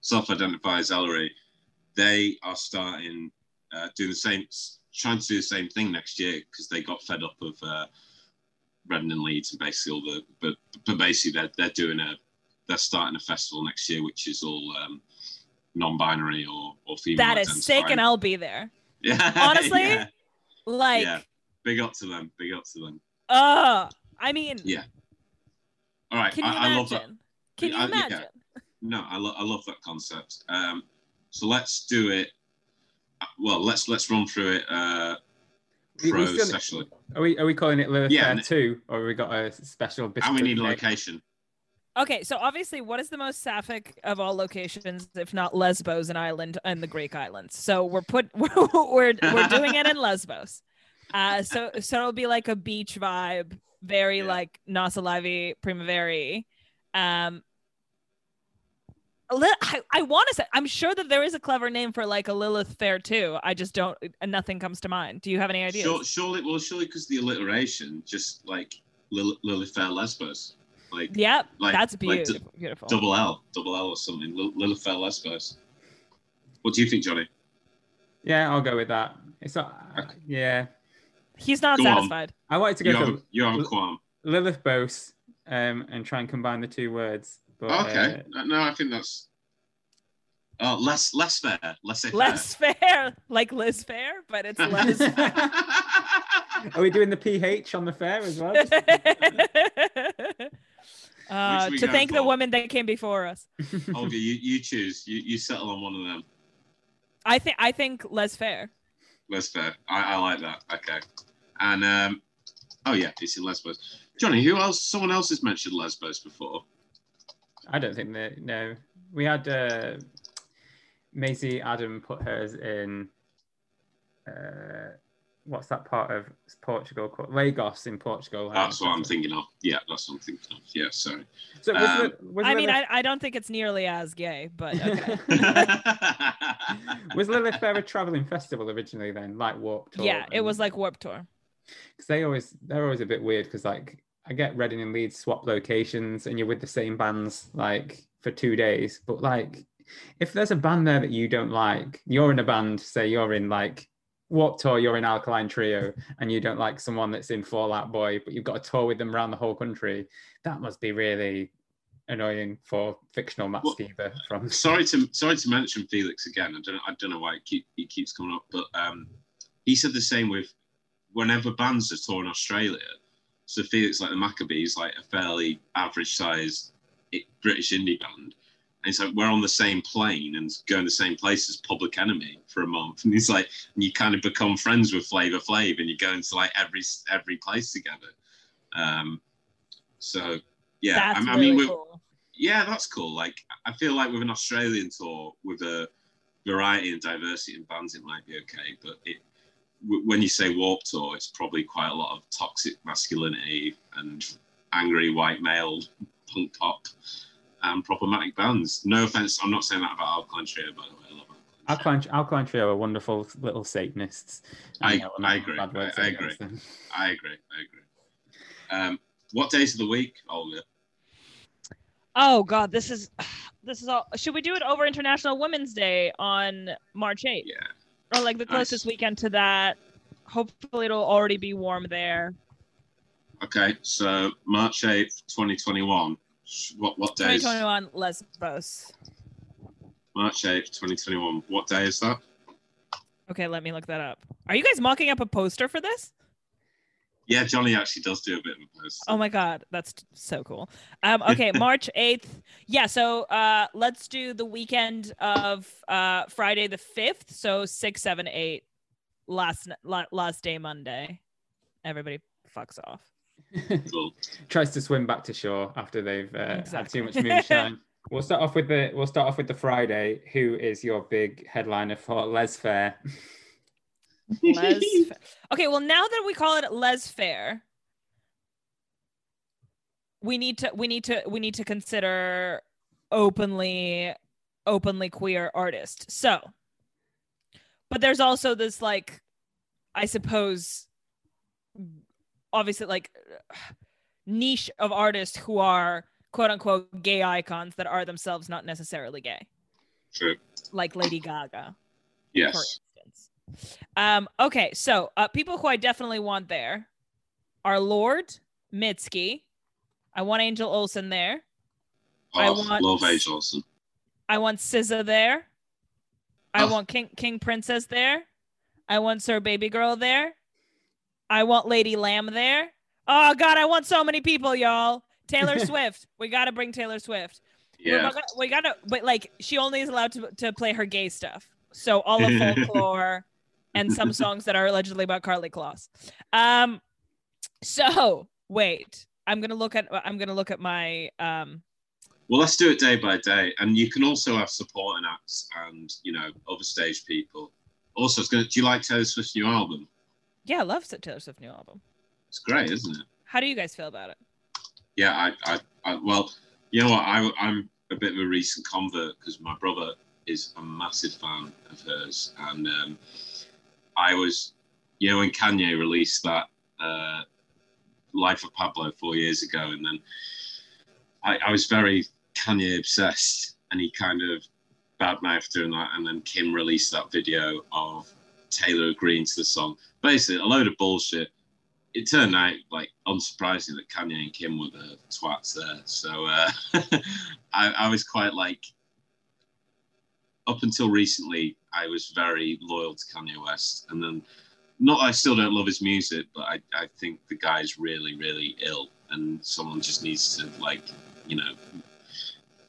self-identify as Ellery. They are starting uh, doing the same, trying to do the same thing next year because they got fed up of uh, Reading and Leeds and basically all the, but but basically they're they're doing a, they're starting a festival next year which is all um, non-binary or or female. That is sick, and. I'll be there. yeah, honestly, yeah, Like, yeah. Big up to them. Big up to them. uh, I mean, Yeah. All right, can you I, I love that. imagine? Can you I- yeah. imagine? No, I, lo- I love that concept. Um, so let's do it. Well, let's let's run through it uh, We- we still- especially. Are we are we calling it Lilith Yeah, Fair 2 or have we got a special And we need a location. Okay, so obviously, what is the most sapphic of all locations, if not Lesbos, an island and the Greek islands? So we're put we're we're, we're doing it in Lesbos. Uh, so so it'll be like a beach vibe, very Yeah. like NOS Alive Primavera. Um, a li- I, I want to say I'm sure that there is a clever name for like a Lilith Fair too. I just don't. uh, Nothing comes to mind. Do you have any ideas? Sure, surely, well, surely because the alliteration, just like Lil- Lily Fair Lesbos, like Yep, like- that's like beautiful. d- beautiful. double L, double L or something. Lil- Lily Fair Lesbos. What do you think, Johnny? Yeah, I'll go with that. It's not. Okay. Yeah, He's not Go on. satisfied. I wanted to go You have, for a, you have a qualm. Lilith Bose um, and try and combine the two words. But, Okay. uh, no, I think that's. Oh, less less fair. Let's fair. Less fair, like Liz Phair, but it's less. Fair. Are we doing the PH on the fair as well? uh, we to going thank the woman that came before us. Olga, you, you choose. You, you settle on one of them. I think I think less fair. That's fair. I, I like that. Okay. And um, oh yeah, it's in Lesbos. Johnny, who else? Someone else has mentioned Lesbos before. I don't think that. No, we had uh, Maisie Adam put hers in. Uh, what's that part of Portugal called? Lagos in Portugal. That's what I'm thinking of. Yeah, that's what I'm thinking of. Yeah, sorry. So was, Um, Li- was I mean, Lilith, I, I don't think it's nearly as gay, but okay. was Lilith Fair a traveling festival originally? Then, like Warped Tour? yeah, it was like Warp Tour. because they always they're always a bit weird because like I get Reading and Leeds swap locations and you're with the same bands like for two days, but like if there's a band there that you don't like, you're in a band, say you're in like Warped Tour, you're in Alkaline Trio, and you don't like someone that's in Fall Out Boy, but you've got a tour with them around the whole country, that must be really annoying for fictional Matt Well, Skiba from sorry to sorry to mention Felix again. I don't I don't know why it keep he keeps coming up, but um, he said the same with whenever bands are touring Australia. So Felix, like the Maccabees, like a fairly average sized British indie band. And he's like, we're on the same plane and going the same place as Public Enemy for a month. And he's like, and you kind of become friends with Flavor Flav and you go into like every every place together. Um, so yeah, That's I, I mean, cool. yeah, that's cool. Like, I feel like with an Australian tour with a variety and diversity in bands, it might be okay. But it, w- when you say Warp Tour, it's probably quite a lot of toxic masculinity and angry white male punk pop and problematic bands. No offense, I'm not saying that about Alkaline Trio, by the way. I love Alkaline Trio. Alkaline, Alkaline Trio are wonderful little Satanists. I- You know, I'm I agree. bad words I- I against them. I agree. I agree. Um, what days of the week, Olga? Oh God, this is this is all. Should we do it over International Women's Day on March 8th? Yeah. Or like the closest Nice. weekend to that? Hopefully, it'll already be warm there. Okay, so March 8th, 2021. What what days? 2021 Lesbos. March 8th, 2021. What day is that? Okay, let me look that up. Are you guys mocking up a poster for this? Yeah, Johnny actually does do a bit of a post. Oh my god, that's so cool. Um, okay, March 8th. Yeah, so uh, let's do the weekend of uh, Friday the 5th. So 6, 7, 8, last, n- last day Monday. Everybody fucks off. Cool. Tries to swim back to shore after they've uh, had too much moonshine. we'll start off with the we'll start off with the Friday. Who is your big headliner for Les Fair? Les okay, well now that we call it Les Fair, we need to we need to we need to consider openly openly queer artist. So, but there's also this like, I suppose, obviously like niche of artists who are quote unquote gay icons that are themselves not necessarily gay, True. like Lady Gaga, for Yes. Um, okay, so uh, people who I definitely want there are Lorde Mitski. I want Angel Olsen there. I Oh, want- love Age Olsen. I want SZA there. I Oh. want King King Princess there. I want Sir Babygirl there. I want Lady Lamb there. Oh God, I want so many people, y'all. Taylor Swift. We gotta bring Taylor Swift. Yeah. gonna- we gotta, but like she only is allowed to to play her gay stuff. So all of folklore and some songs that are allegedly about Karlie Kloss. Um, so wait, I'm gonna look at I'm gonna look at my um Well, let's do it day by day, and you can also have supporting acts and you know other stage people. Also, it's gonna. Do you like Taylor Swift's new album? yeah, I love Taylor Swift's new album. It's great, isn't it? How do you guys feel about it? Yeah, I, I, I well, you know what? I, I'm a bit of a recent convert because my brother is a massive fan of hers, and um, I was, you know, when Kanye released that uh, Life of Pablo four years ago, and then I, I was very Kanye obsessed, and he kind of badmouthed doing that, and then Kim released that video of Taylor agreeing to the song. Basically, a load of bullshit it turned out like unsurprising that Kanye and Kim were the twats there. So uh, I, I was quite like up until recently I was very loyal to Kanye West, and then not I still don't love his music, but I, I think the guy's really really ill, and someone just needs to like you know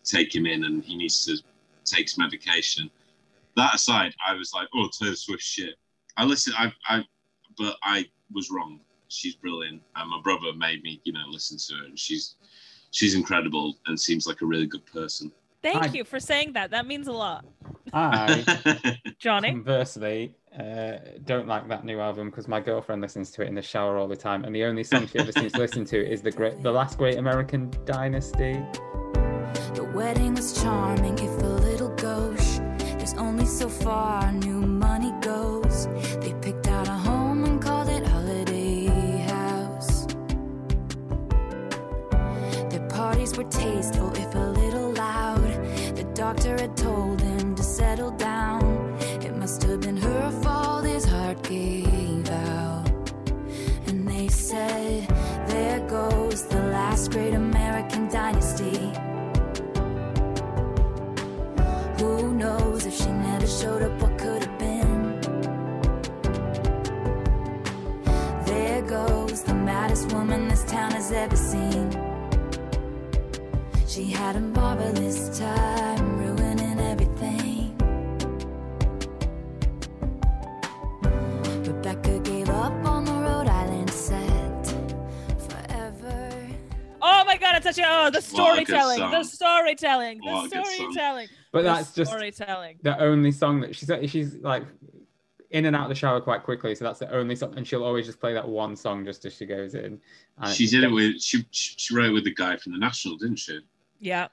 take him in, and he needs to take some medication. That aside, I was like, oh Taylor Swift shit. I listened, I, I, but I was wrong. She's brilliant. And my brother made me you know listen to her and she's she's incredible and seems like a really good person Thank Hi. you for saying that. That means a lot. I Johnny? conversely uh, don't like that new album because my girlfriend listens to it in the shower all the time, and the only song she ever seems to listen to is the great, the last great American Dynasty. The wedding was charming, if a little gauche. There's only so far new money goes. They picked out a home and called it Holiday House. Their parties were tasteful, great American dynasty. Who knows if she never showed up, what could have been? There goes the maddest woman this town has ever seen. She had a marvelous time my god, it's such a oh the What a good storytelling. The storytelling. The What a good song. storytelling. But the that's just storytelling. the only song that she's she's like in and out of the shower quite quickly, so that's the only song, and she'll always just play that one song just as she goes in. And she did it with she she wrote it with the guy from the national didn't she Yeah.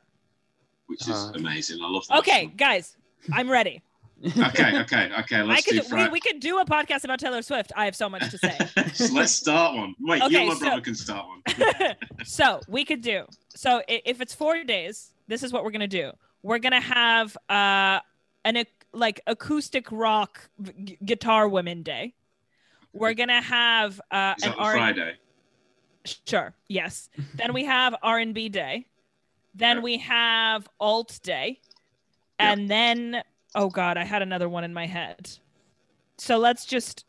which is Ah. amazing i love that Okay, guys, I'm ready. Okay okay okay I let's could do we, Friday. we could do a podcast about Taylor Swift. I have so much to say. let's start one. Wait you and my so- brother can start one. So we could do so if it's four days this is what we're gonna do. We're gonna have uh an like acoustic rock g- guitar women day. We're gonna have uh an R- friday? Sure yes. Then we have r&b day. Then Okay. we have alt day. And then oh god i had another one in my head so let's just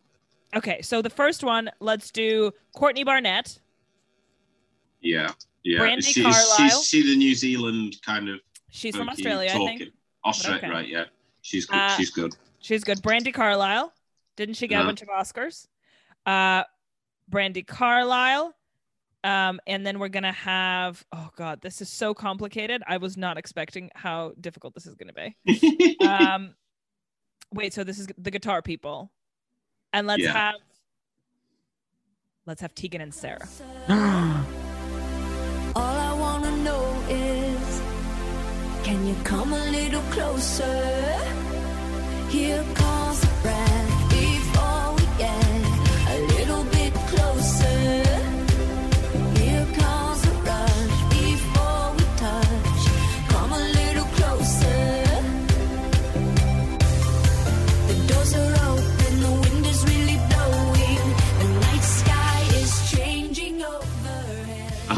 okay so the first one let's do courtney barnett yeah yeah Brandi she's, Carlile. she's she the new zealand kind of she's from australia i think australia okay. right yeah she's good Uh, she's good She's good. Brandi Carlile. Didn't she get a bunch of Oscars? Uh Brandi Carlile. Um, and then we're gonna have oh god, this is so complicated. I was not expecting how difficult this is gonna be. Um wait, so this is the guitar people. And let's Yeah. have let's have Tegan and Sara. All I wanna know is Can you come a little closer? Here comes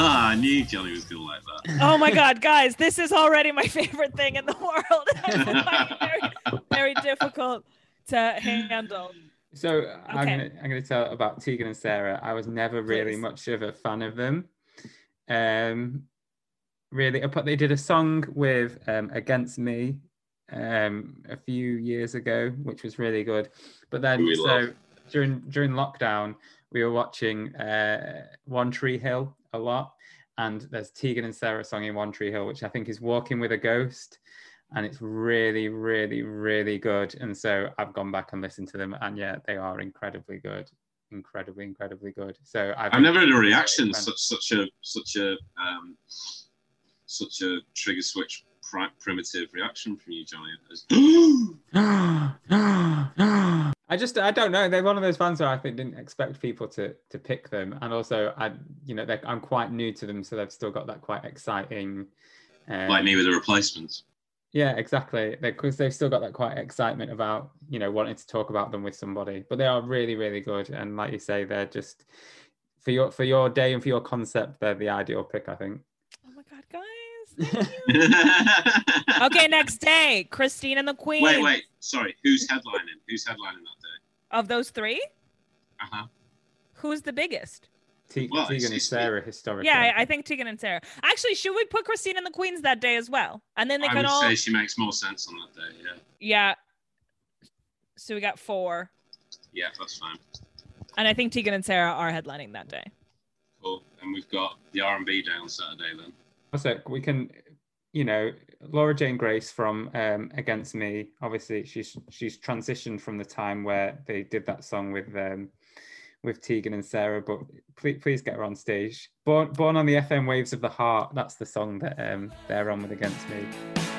I knew Johnny was gonna like that. Oh my god, guys, this is already my favorite thing in the world. very, very difficult to handle. So I'm gonna I'm gonna tell about Tegan and Sara. I was never really Please. much of a fan of them. Um, really, but they did a song with um, Against Me um, a few years ago, which was really good. But then We so love. during during lockdown, we were watching uh, One Tree Hill a lot, and there's Tegan and Sara song in One Tree Hill, which I think is Walking with a Ghost. And it's really, really, really good. And so I've gone back and listened to them, and yeah, they are incredibly good, incredibly, incredibly good. So I've, I've never had a reaction such such a such a um, such a trigger switch primitive reaction from you, Johnny. I just I don't know. They're one of those bands where I think didn't expect people to to pick them, and also I you know I'm quite new to them, so they've still got that quite exciting. Um, like me with the replacements. Yeah, exactly. Because they've still got that quite excitement about you know wanting to talk about them with somebody, but they are really really good, and like you say, they're just for your for your day and for your concept, they're the ideal pick, I think. Oh my god, guys. thank you. okay, next day, Christine and the Queen. Wait, wait. Sorry. Who's headlining? Who's headlining that day? Of those three, Uh huh. who's the biggest? Te- Well, Tegan and it's- Sara historically. Yeah, I, I think Tegan and Sara. Actually, should we put Christine and the Queens that day as well? And then they I can would all. say she makes more sense on that day. Yeah. Yeah. So we got four, Yeah, that's fine. and I think Tegan and Sara are headlining that day. Cool. And we've got the R and B day on Saturday then. Also, we can, you know, Laura Jane Grace from um, Against Me. Obviously, she's she's transitioned from the time where they did that song with um, with Tegan and Sara. But please, please get her on stage. Born Born on the FM Waves of the Heart. That's the song that um, they're on with Against Me.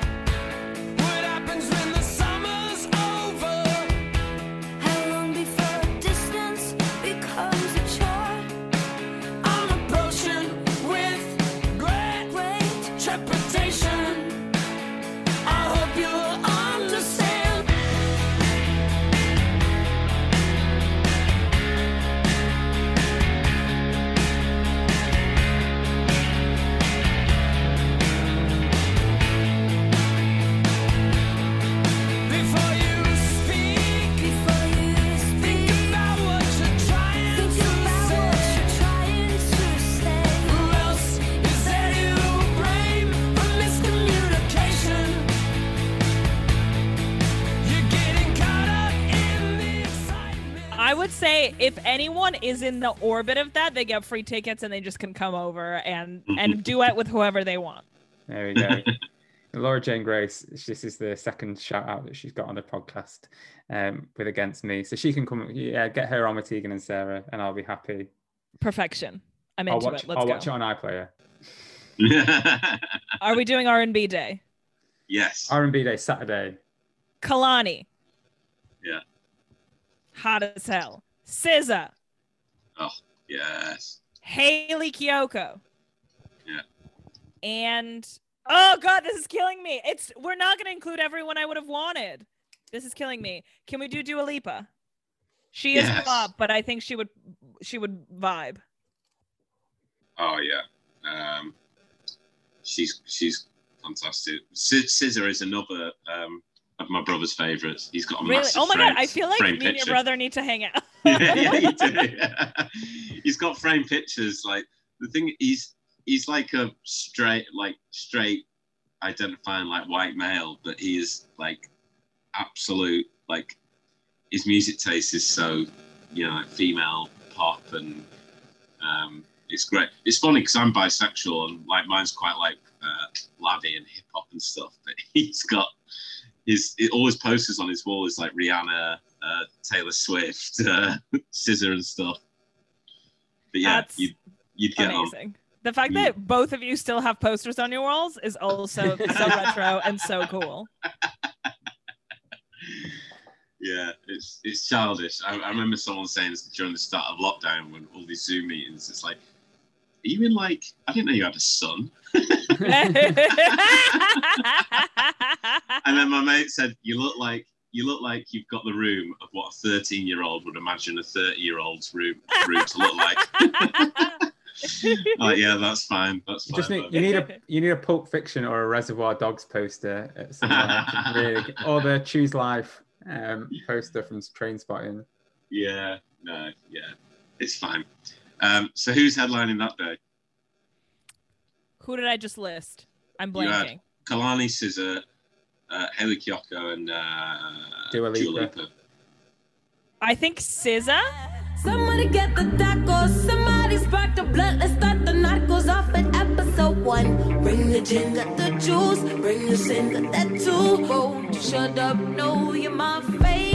If anyone is in the orbit of that, they get free tickets and they just can come over and and duet with whoever they want. There we go. Laura Jane Grace. This is the second shout out that she's got on the podcast um, with Against Me. So she can come. Yeah, get her on with Tegan and Sara, and I'll be happy. Perfection. I'm I'll into watch. it. Let's I'll go. watch it on iPlayer. Are we doing R and B day? yes. R&B Day Saturday. Kehlani. Yeah. Hot as hell. SZA. Oh, yes. Hayley Kiyoko. Yeah. And oh god, this is killing me. It's we're not gonna include everyone I would have wanted. This is killing me. Can we do Dua Lipa? She is Yes. pop, but I think she would she would vibe. Oh yeah. Um, she's she's fantastic. Sci- SZA is another um, of my brother's favourites. He's got a Really? massive Oh my frame, god, I feel like me frame and your brother need to hang out. yeah, yeah, you do. he's got frame pictures. Like the thing, he's he's like a straight, like straight, identifying like white male, but he is like absolute. Like his music taste is so, you know, like female pop, and um, it's great. It's funny because I'm bisexual, and like mine's quite like uh, laddie and hip hop and stuff, but he's got. His, it always posters on his wall is like Rihanna, uh, Taylor Swift, uh, SZA and stuff. But yeah, That's you'd, you'd get on. The fact that both of you still have posters on your walls is also so retro and so cool. Yeah, it's it's childish. I, I remember someone saying this during the start of lockdown when all these Zoom meetings, it's like, are you in like, I didn't know you had a son. And then my mate said, you look like, you look like you've got the room of what a 13 year old would imagine a 30 year old's room, room to look like. oh, yeah, that's fine. That's You fine. just need man. you need a you need a Pulp Fiction or a Reservoir Dogs poster. Somewhere really or the Choose Life um, poster from Trainspotting. Yeah, no, yeah, it's fine. Um, so who's headlining that day? Who did I just list? I'm You had- blanking. Kehlani SZA, uh, Hayley Kiyoko, and uh, Dua Lipa. I think SZA. Somebody get the tacos. Somebody spark the blunt. Let's start the narcos off at episode one. Bring the gin, got the juice. Bring the sin, got that too. Won't you shut up? No, you're my favorite.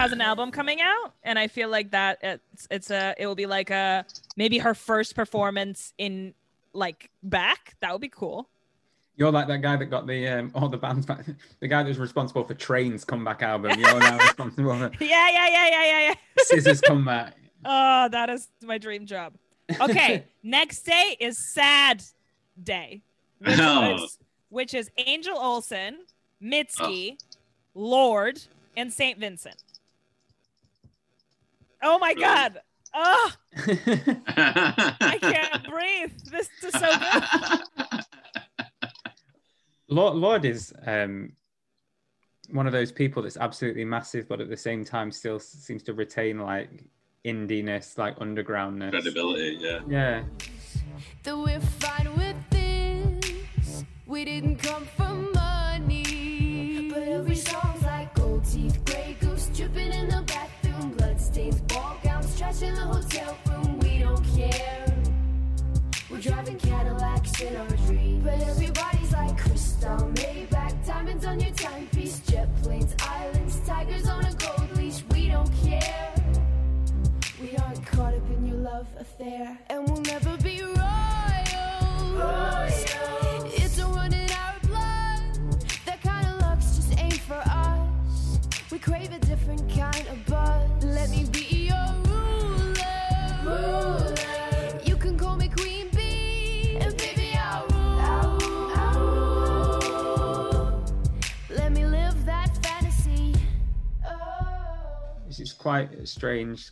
Has an album coming out and i feel like that it's it's a it will be like a maybe her first performance in like back that would be cool You're like that guy that got the um, all the bands back. The guy that was responsible for Train's comeback album. You're now responsible for yeah yeah yeah yeah yeah yeah SZA's comeback. oh that is my dream job okay next day is sad day which, Oh. is, which is angel olsen mitski Lorde and saint vincent oh my Brilliant. god oh I i can't breathe this is so good Lorde, Lorde is um, one of those people that's absolutely massive, but at the same time still seems to retain like indiness, like undergroundness. Credibility, yeah. Yeah. that we're fine with this. We didn't come for money. But every song's like gold teeth, gray goose dripping in the bathroom, bloodstains, ball in the hotel room. We don't care. We're driving Cadillacs in our dreams. But everybody's like crystal, Maybach, diamonds on your timepiece, jet planes, islands, tigers on a gold leash. We don't care. We aren't caught up in your love affair, and we'll never be royals. It's in our blood. That kind of just ain't for us. We crave a quite strange.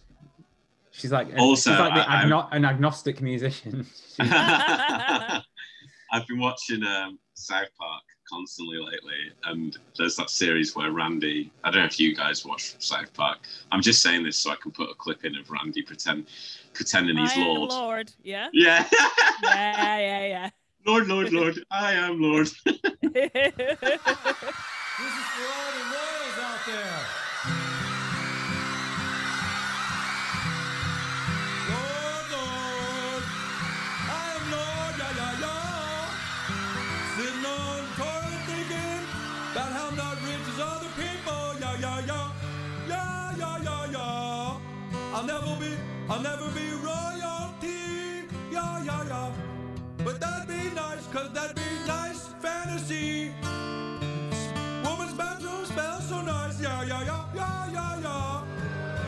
She's like Also, she's like the I- I'm- agno- an agnostic musician. I've been watching um, South Park constantly lately, and there's that series where Randy. I don't know if you guys watch South Park. I'm just saying this so I can put a clip in of Randy pretend pretending he's I am Lorde. Lorde. Yeah. Yeah, Yeah, yeah, Lord, Lord, Lord. I am Lorde. This is for all the royals out there. I'll never be royalty, yeah, yeah, yeah. But that'd be nice, cause that'd be nice fantasy. Woman's bathroom smells so nice, yeah, yeah, yeah, yeah, yeah, yeah.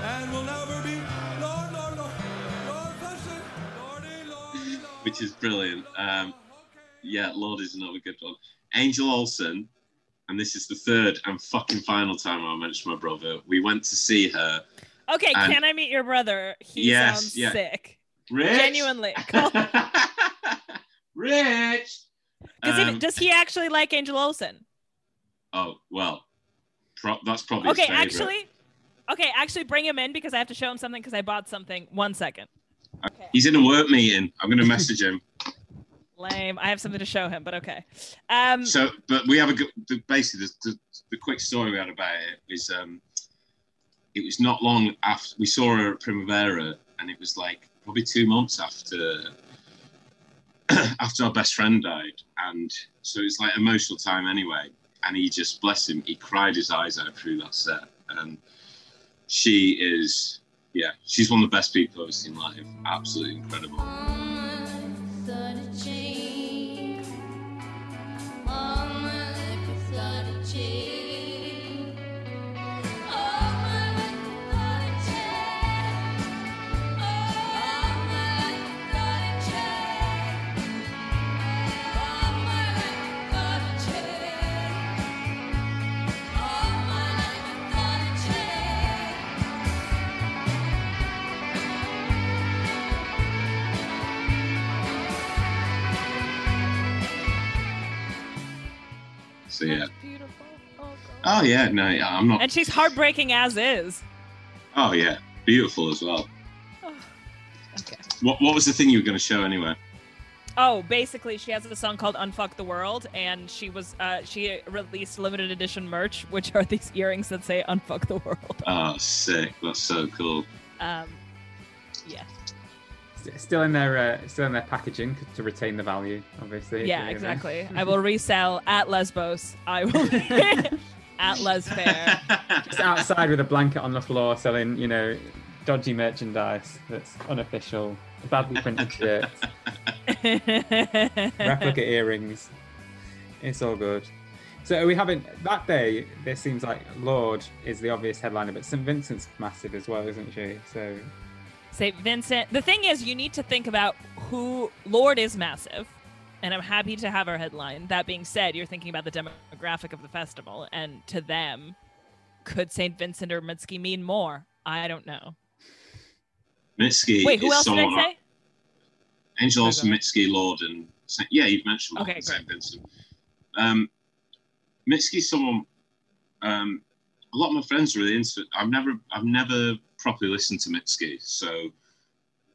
And we'll never be Lord, Lord, Lord, Lord, Lordy, Lord. which is brilliant. Um, yeah, Lorde is another good one. Angel Olsen, and this is the third and fucking final time I mentioned my brother. We went to see her. Okay, can I meet your brother? He Yes, sounds yeah. sick. Rich. Genuinely. Rich. Does, he, Um, does he actually like Angel Olsen? oh well, pro- that's probably Okay, his actually, okay, actually bring him in because I have to show him something because I bought something. One second. Okay. he's in a work meeting. I'm going to message him. Lame. I have something to show him, but okay. Um, So, but we have a good. the- Basically, the, the, the quick story we had about it is, um, it was not long after we saw her at Primavera, and it was like probably two months after after our best friend died, and so it's like emotional time anyway. And he just bless him, he cried his eyes out through that set, and she is, yeah, she's one of the best people I've seen live. Absolutely incredible. So yeah. Beautiful. Oh, Oh yeah, no, yeah, I'm not. And she's heartbreaking as is. Oh yeah, beautiful as well. Oh, okay. What What was the thing you were going to show anyway? Oh, basically, she has a song called "Unfuck the World," and she was uh, she released limited edition merch, which are these earrings that say "Unfuck the World." Oh, sick! That's so cool. Um, yeah, S- Still in their uh, still in their packaging to retain the value, obviously. yeah, exactly. I will resell at Lesbos. I will at Les Fair. Just outside with a blanket on the floor, selling you know dodgy merchandise that's unofficial, badly printed shirts, replica earrings. It's all good. So we haven't that day? This seems like Lorde is the obvious headliner, but St Vincent's massive as well, isn't she? So St. Vincent. The thing is, you need to think about who Lorde is massive, and I'm happy to have our headline. That being said, you're thinking about the demographic of the festival, and to them, could St. Vincent or Mitski mean more? I don't know. Mitski. Wait, who is else did I say? Angel Olsen, go ahead. Mitski, Lorde, and Saint, yeah, you've mentioned Lorde Okay, and Saint Vincent. Um, Mitski's someone. Um, a lot of my friends are really into it. I've never, I've never properly listened to Mitski. So,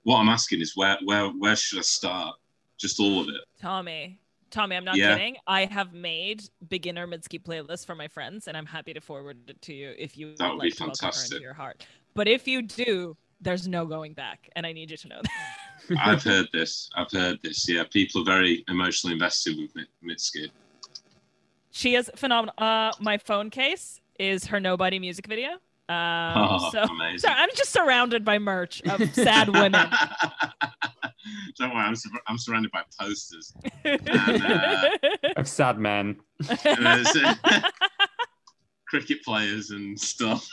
what I'm asking is, where, where, where should I start? Just all of it. Tommy. Tommy, I'm not Yeah. kidding. I have made beginner Mitski playlists for my friends, and I'm happy to forward it to you if you That would be like to welcome her into fantastic. your heart. But if you do, there's no going back, and I need you to know that. I've heard this. I've heard this. Yeah, people are very emotionally invested with Mitski. She is phenomenal. Uh, my phone case is her Nobody music video. Um, Oh, so, amazing. so I'm just surrounded by merch of sad women. Don't worry, I'm, sur- I'm surrounded by posters. uh, of sad men. And uh, cricket players and stuff.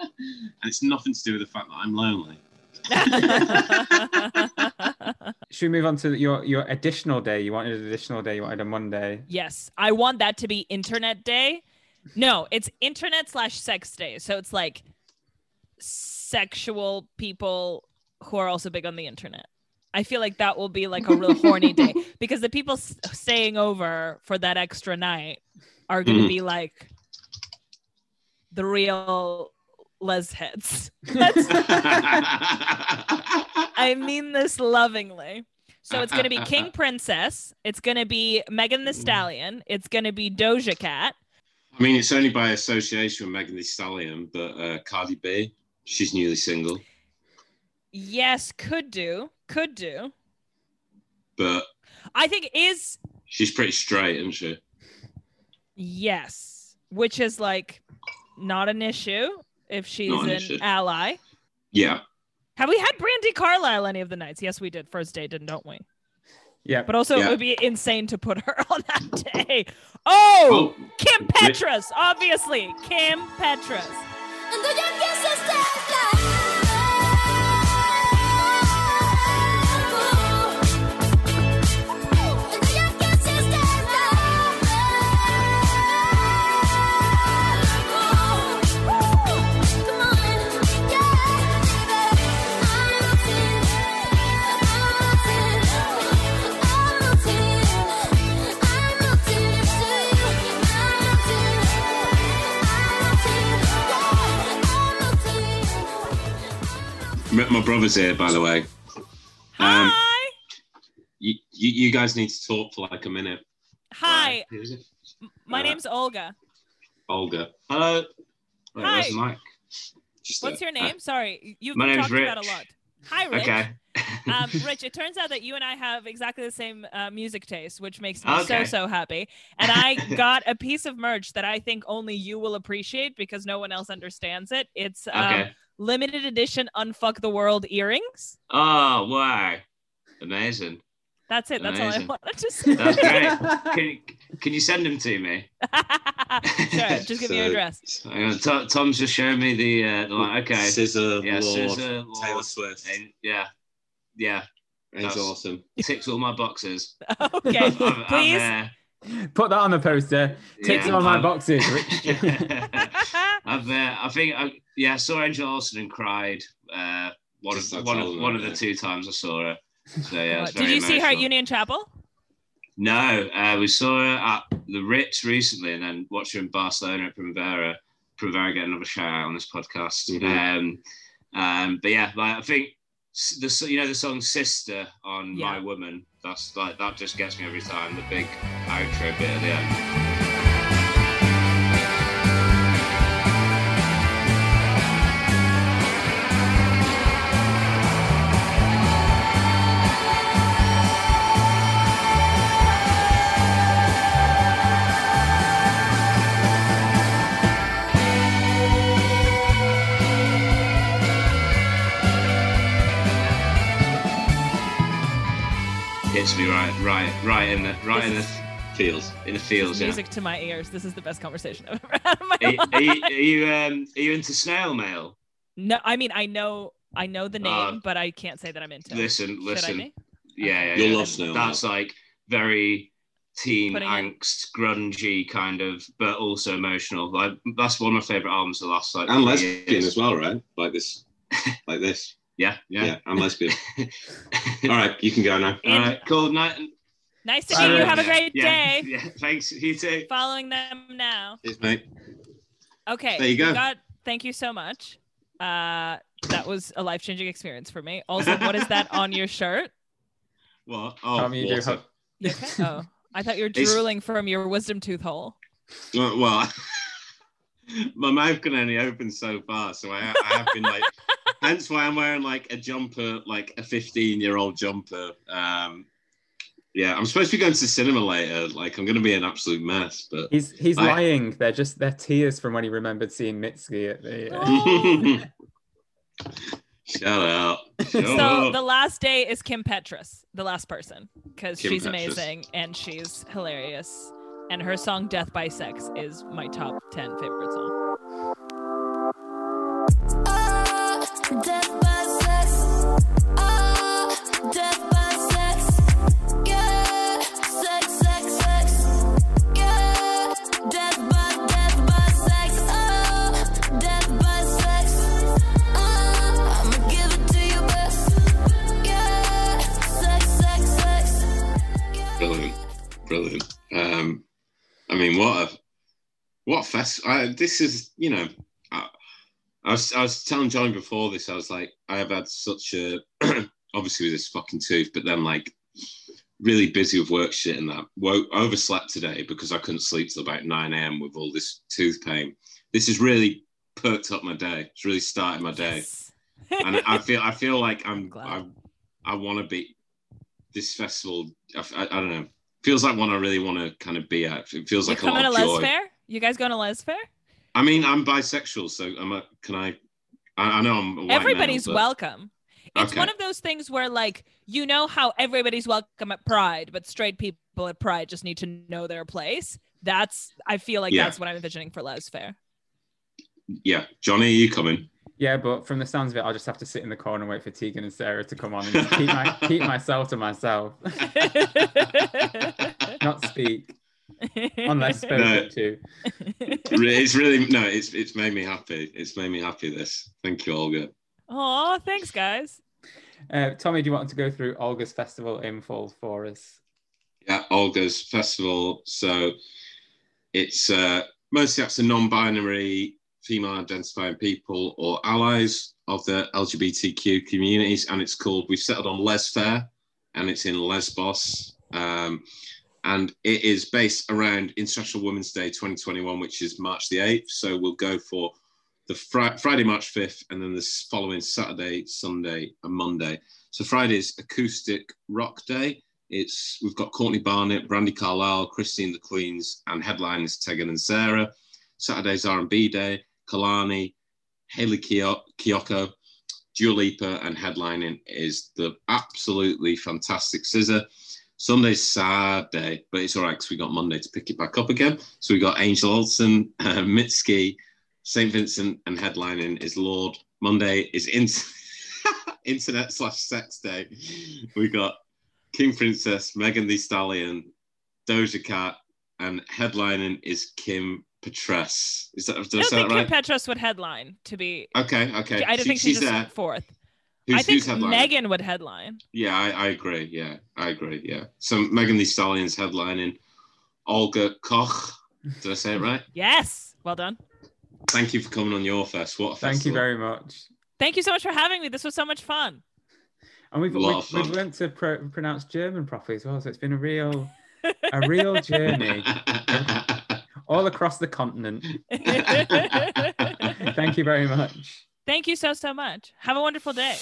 and it's nothing to do with the fact that I'm lonely. Should we move on to your your additional day? You wanted an additional day. You wanted a Monday. yes, I want that to be Internet Day. No, it's Internet slash Sex Day. So it's like sexual people who are also big on the internet. I feel like that will be like a real horny day because the people s- staying over for that extra night are going to Mhm. be like the real les heads. I mean this lovingly. So it's going to be King Princess. It's going to be Megan Thee Stallion. It's going to be Doja Cat. I mean, it's only by association with Megan Thee Stallion, but uh, Cardi B, she's newly single. Yes, could do. Could do. But I think is she's pretty straight, isn't she? yes, which is like not an issue if she's Not an an ally. Yeah. Have we had Brandi Carlile any of the nights? Yes, we did. First date, didn't don't we? Yeah. But also, Yeah. it would be insane to put her on that day. Oh, Oh, Kim Petras, obviously. Kim Petras. My my brother's here, by the way. Um, Hi. you, you, you guys need to talk for like a minute. Hi. It? My Uh, name's Olga. Olga. Hello. Wait, Hi. Where's the? Just What's there. your name? Sorry, you've My been name's talked about a lot. Hi, Rich. Okay. um, Rich, it turns out that you and I have exactly the same uh, music taste, which makes me Okay. so so happy. And I got a piece of merch that I think only you will appreciate because no one else understands it. It's um, okay. Limited edition "Unfuck the World" earrings. Oh, wow. Amazing. That's it. That's all I Amazing. wanted to say. That's great. Can, can you send them to me? sure, just give me your address. Hang on, Tom, Tom's just showing me the, uh, the line. Okay. SZA, yeah, Lorde, SZA, Taylor Swift. and- yeah. Yeah. It's That's- awesome. Ticks all my boxes. Okay, I'm- I'm, please. uh, Put that on the poster. Ticks yeah, on my boxes. I've, uh, I think, I, yeah, I saw Angel Olsen and cried. Uh, one of one of one of the two times I saw her. So yeah, Did very you see her at. Union Chapel? No, uh, we saw her at the Ritz recently, and then watched her in Barcelona at Primavera. Primavera get another shout out on this podcast. Mm-hmm. Um, um, but yeah, like I think s- the you know the song "Sister" on Yeah. "My Woman." That's like that just gets me every time. The big outro bit at the end. Hits me right, right, right in the right in the feels, in the feels. Yeah. Music to my ears. This is the best conversation I've ever had in my Are, life. are you, are you um are you into snail mail? No, I mean I know I know the name, Uh, but I can't say that I'm into. it. Listen, I listen. be? Yeah, yeah, You'll yeah. love snail That's like very teen Putting it- angst, grungy kind of, but also emotional. Like that's one of my favorite albums of the last like And lesbian years. as well, right? Like this, like this. Yeah, Yeah, yeah. I'm lesbian. All right, you can go now. All right, cool. Night. Nice to meet you. Have a great yeah, day. Yeah, thanks. You too. Following them now. Cheers, mate. Okay. There you go. God, thank you so much. Uh, that was a life changing experience for me. Also, what is that on your shirt? What? Oh, Tommy, you do water. have- okay? Oh, I thought you were It's- drooling from your wisdom tooth hole. Well, well, my mouth can only open so far, so I, I have been like. Hence why I'm wearing like a jumper, like a 15 year old jumper. Um, yeah, I'm supposed to be going to the cinema later. Like, I'm going to be an absolute mess, but He's he's I- lying. They're just they're tears from when he remembered seeing Mitski at the. Uh, shut up. Shut So up. the last day is Kim Petras, the last person, because she's Petras. amazing and she's hilarious. And her song "Death by Sex" is my top ten favorite song. Brilliant, brilliant. Um, I mean, what a what a fest! I, this is, you know, I, was I was telling John before this. I was like, I have had such a obviously with this fucking tooth, but then like really busy with work shit and that. Woke, overslept today because I couldn't sleep till about nine a.m. with all this tooth pain. This has really perked up my day. It's really started my day Yes. and I feel I feel like I'm glad. I, I want to be this festival. I, I, I don't know. Feels like one I really want to kind of be at. It feels You like a lot to of Les joy. Fair? You guys going to Les Fair? I mean, I'm bisexual, so I'm a, can I, I? I know I'm. A white Everybody's male, but- welcome. It's Okay. one of those things where, like, you know how everybody's welcome at Pride, but straight people at Pride just need to know their place. That's I feel like Yeah. that's what I'm envisioning for Les Fair. Yeah, Johnny, are you coming? yeah, but from the sounds of it, I'll just have to sit in the corner and wait for Tegan and Sara to come on and keep my keep myself to myself, not speak unless spoken No. to. Re- it's really no. It's it's made me happy. It's made me happy. This. Thank you, Olga. Oh, thanks, guys. Uh, Tommy, do you want to go through Olga's festival info for us? Yeah, Olga's festival. So it's uh, mostly that's the non-binary female identifying people or allies of the LGBTQ communities, and it's called. We've settled on Les Fair, and it's in Lesbos. Um, and it is based around International Women's Day 2021, which is March the 8th. So we'll go for the Fri- Friday, March 5th, and then this following Saturday, Sunday, and Monday. So Friday's acoustic rock day. It's we've got Courtney Barnett, Brandi Carlile, Christine the Queens, and headliners Tegan and Sara. Saturday's R&B day, Kehlani, Hayley Kiyoko, Dua Lipa, and headlining is the absolutely fantastic SZA. Sunday's sad day, but it's all right because we got Monday to pick it back up again. So we got Angel Olsen, uh, Mitski, St. Vincent, and headlining is Lorde. Monday is in- internet slash sex day. We got King Princess, Megan Thee Stallion, Doja Cat, and headlining is Kim Petras. Is that, I don't think that Kim? Petras would headline. To be, okay, okay. I don't She- think she's, she's just there. fourth. Who's, I think? Megan would headline. Yeah, I, I agree. Yeah, I agree. Yeah. So Megan Thee Stallion's headlining. Olga Koch. Did I say it right? Yes. Well done. Thank you for coming on your fest. What a Thank you very much. Thank you so much for having me. This was so much fun. And we've, we've, fun. we've learned to pro- pronounce German properly as well. So it's been a real, a real journey all across the continent. Thank you very much. Thank you so, so much. Have a wonderful day.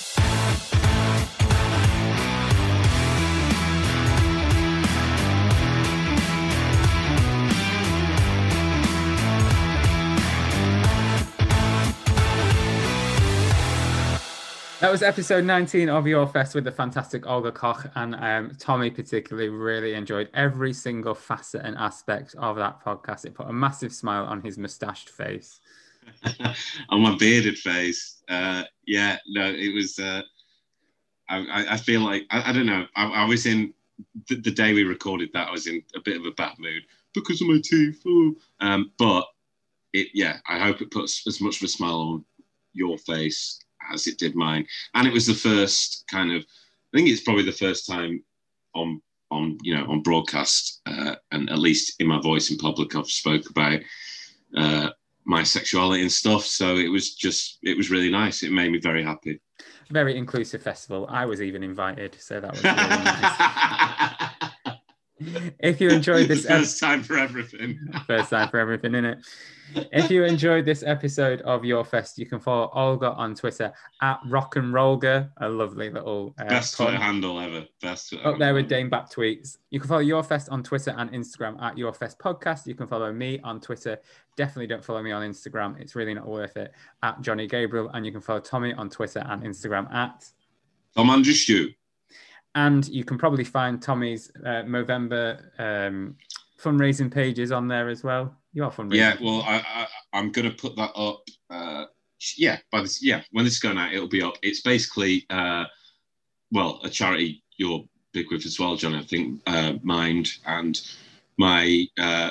That was episode 19 of Your Fest with the fantastic Olga Koch. And um, Tommy, particularly, really enjoyed every single facet and aspect of that podcast. It put a massive smile on his mustached face. on my bearded face. Uh, yeah, no, it was. Uh, I, I- feel like I, I don't know. I, I was in the, the day we recorded that. I was in a bit of a bad mood because of my teeth. Um, but it, yeah, I hope it puts as much of a smile on your face as it did mine. And it was the first kind of. I think it's probably the first time on on you know on broadcast uh, and at least in my voice in public I've spoke about uh, my sexuality and stuff. So it was just, it was really nice. It made me very happy. Very inclusive festival. I was even invited. So that was really nice. If you enjoyed this episode, First time for everything. First time for everything, in it. If you enjoyed this episode of Your Fest, you can follow Olga on Twitter at Rock and Rollga, a lovely little uh, Best. Twitter handle ever. Best Twitter up there with. Dane Back tweets. You can follow Your Fest on Twitter and Instagram at Your Fest Podcast. You can follow me on Twitter. Definitely don't follow me on Instagram. It's really not worth it. At Johnny Gabriel. And you can follow Tommy on Twitter and Instagram at Tom Andrew Stew. And you can probably find Tommy's uh, Movember um, fundraising pages on there as well. You are fundraising. Yeah, well, I, I, I'm going to put that up. Uh, yeah, by this, yeah, when this is going out, it'll be up. It's basically, uh, well, a charity you're big with as well, John. I think uh, Mind and my uh,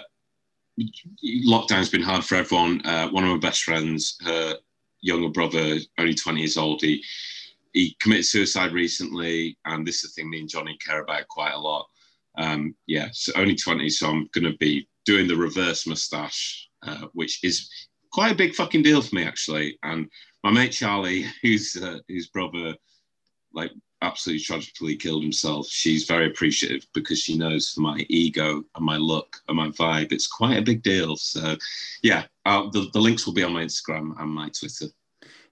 lockdown's been hard for everyone. Uh, one of my best friends, her younger brother, only 20 years old, he he committed suicide recently, and this is the thing me and Johnny care about quite a lot. Um, yeah, so only 20, so I'm going to be doing the reverse mustache, uh, which is quite a big fucking deal for me actually. And my mate Charlie, who's uh, whose brother, like absolutely tragically killed himself, she's very appreciative because she knows for my ego and my look and my vibe, it's quite a big deal. So, yeah, uh, the the links will be on my Instagram and my Twitter.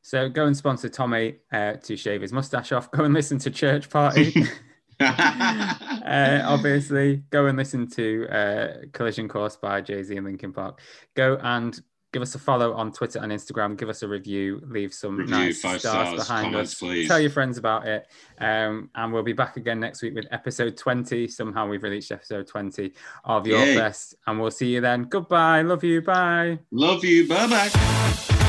So go and sponsor Tommy uh, to shave his mustache off. Go and listen to Church Party. uh, obviously, go and listen to uh, Collision Course by Jay Z and Linkin Park. Go and give us a follow on Twitter and Instagram. Give us a review. Leave some Review, nice stars, stars, behind comments, us. please. Tell your friends about it. Um, and we'll be back again next week with episode 20. Somehow we've reached episode 20 of Your Yay. Fest. And we'll see you then. Goodbye. Love you. Bye. Love you. Bye bye.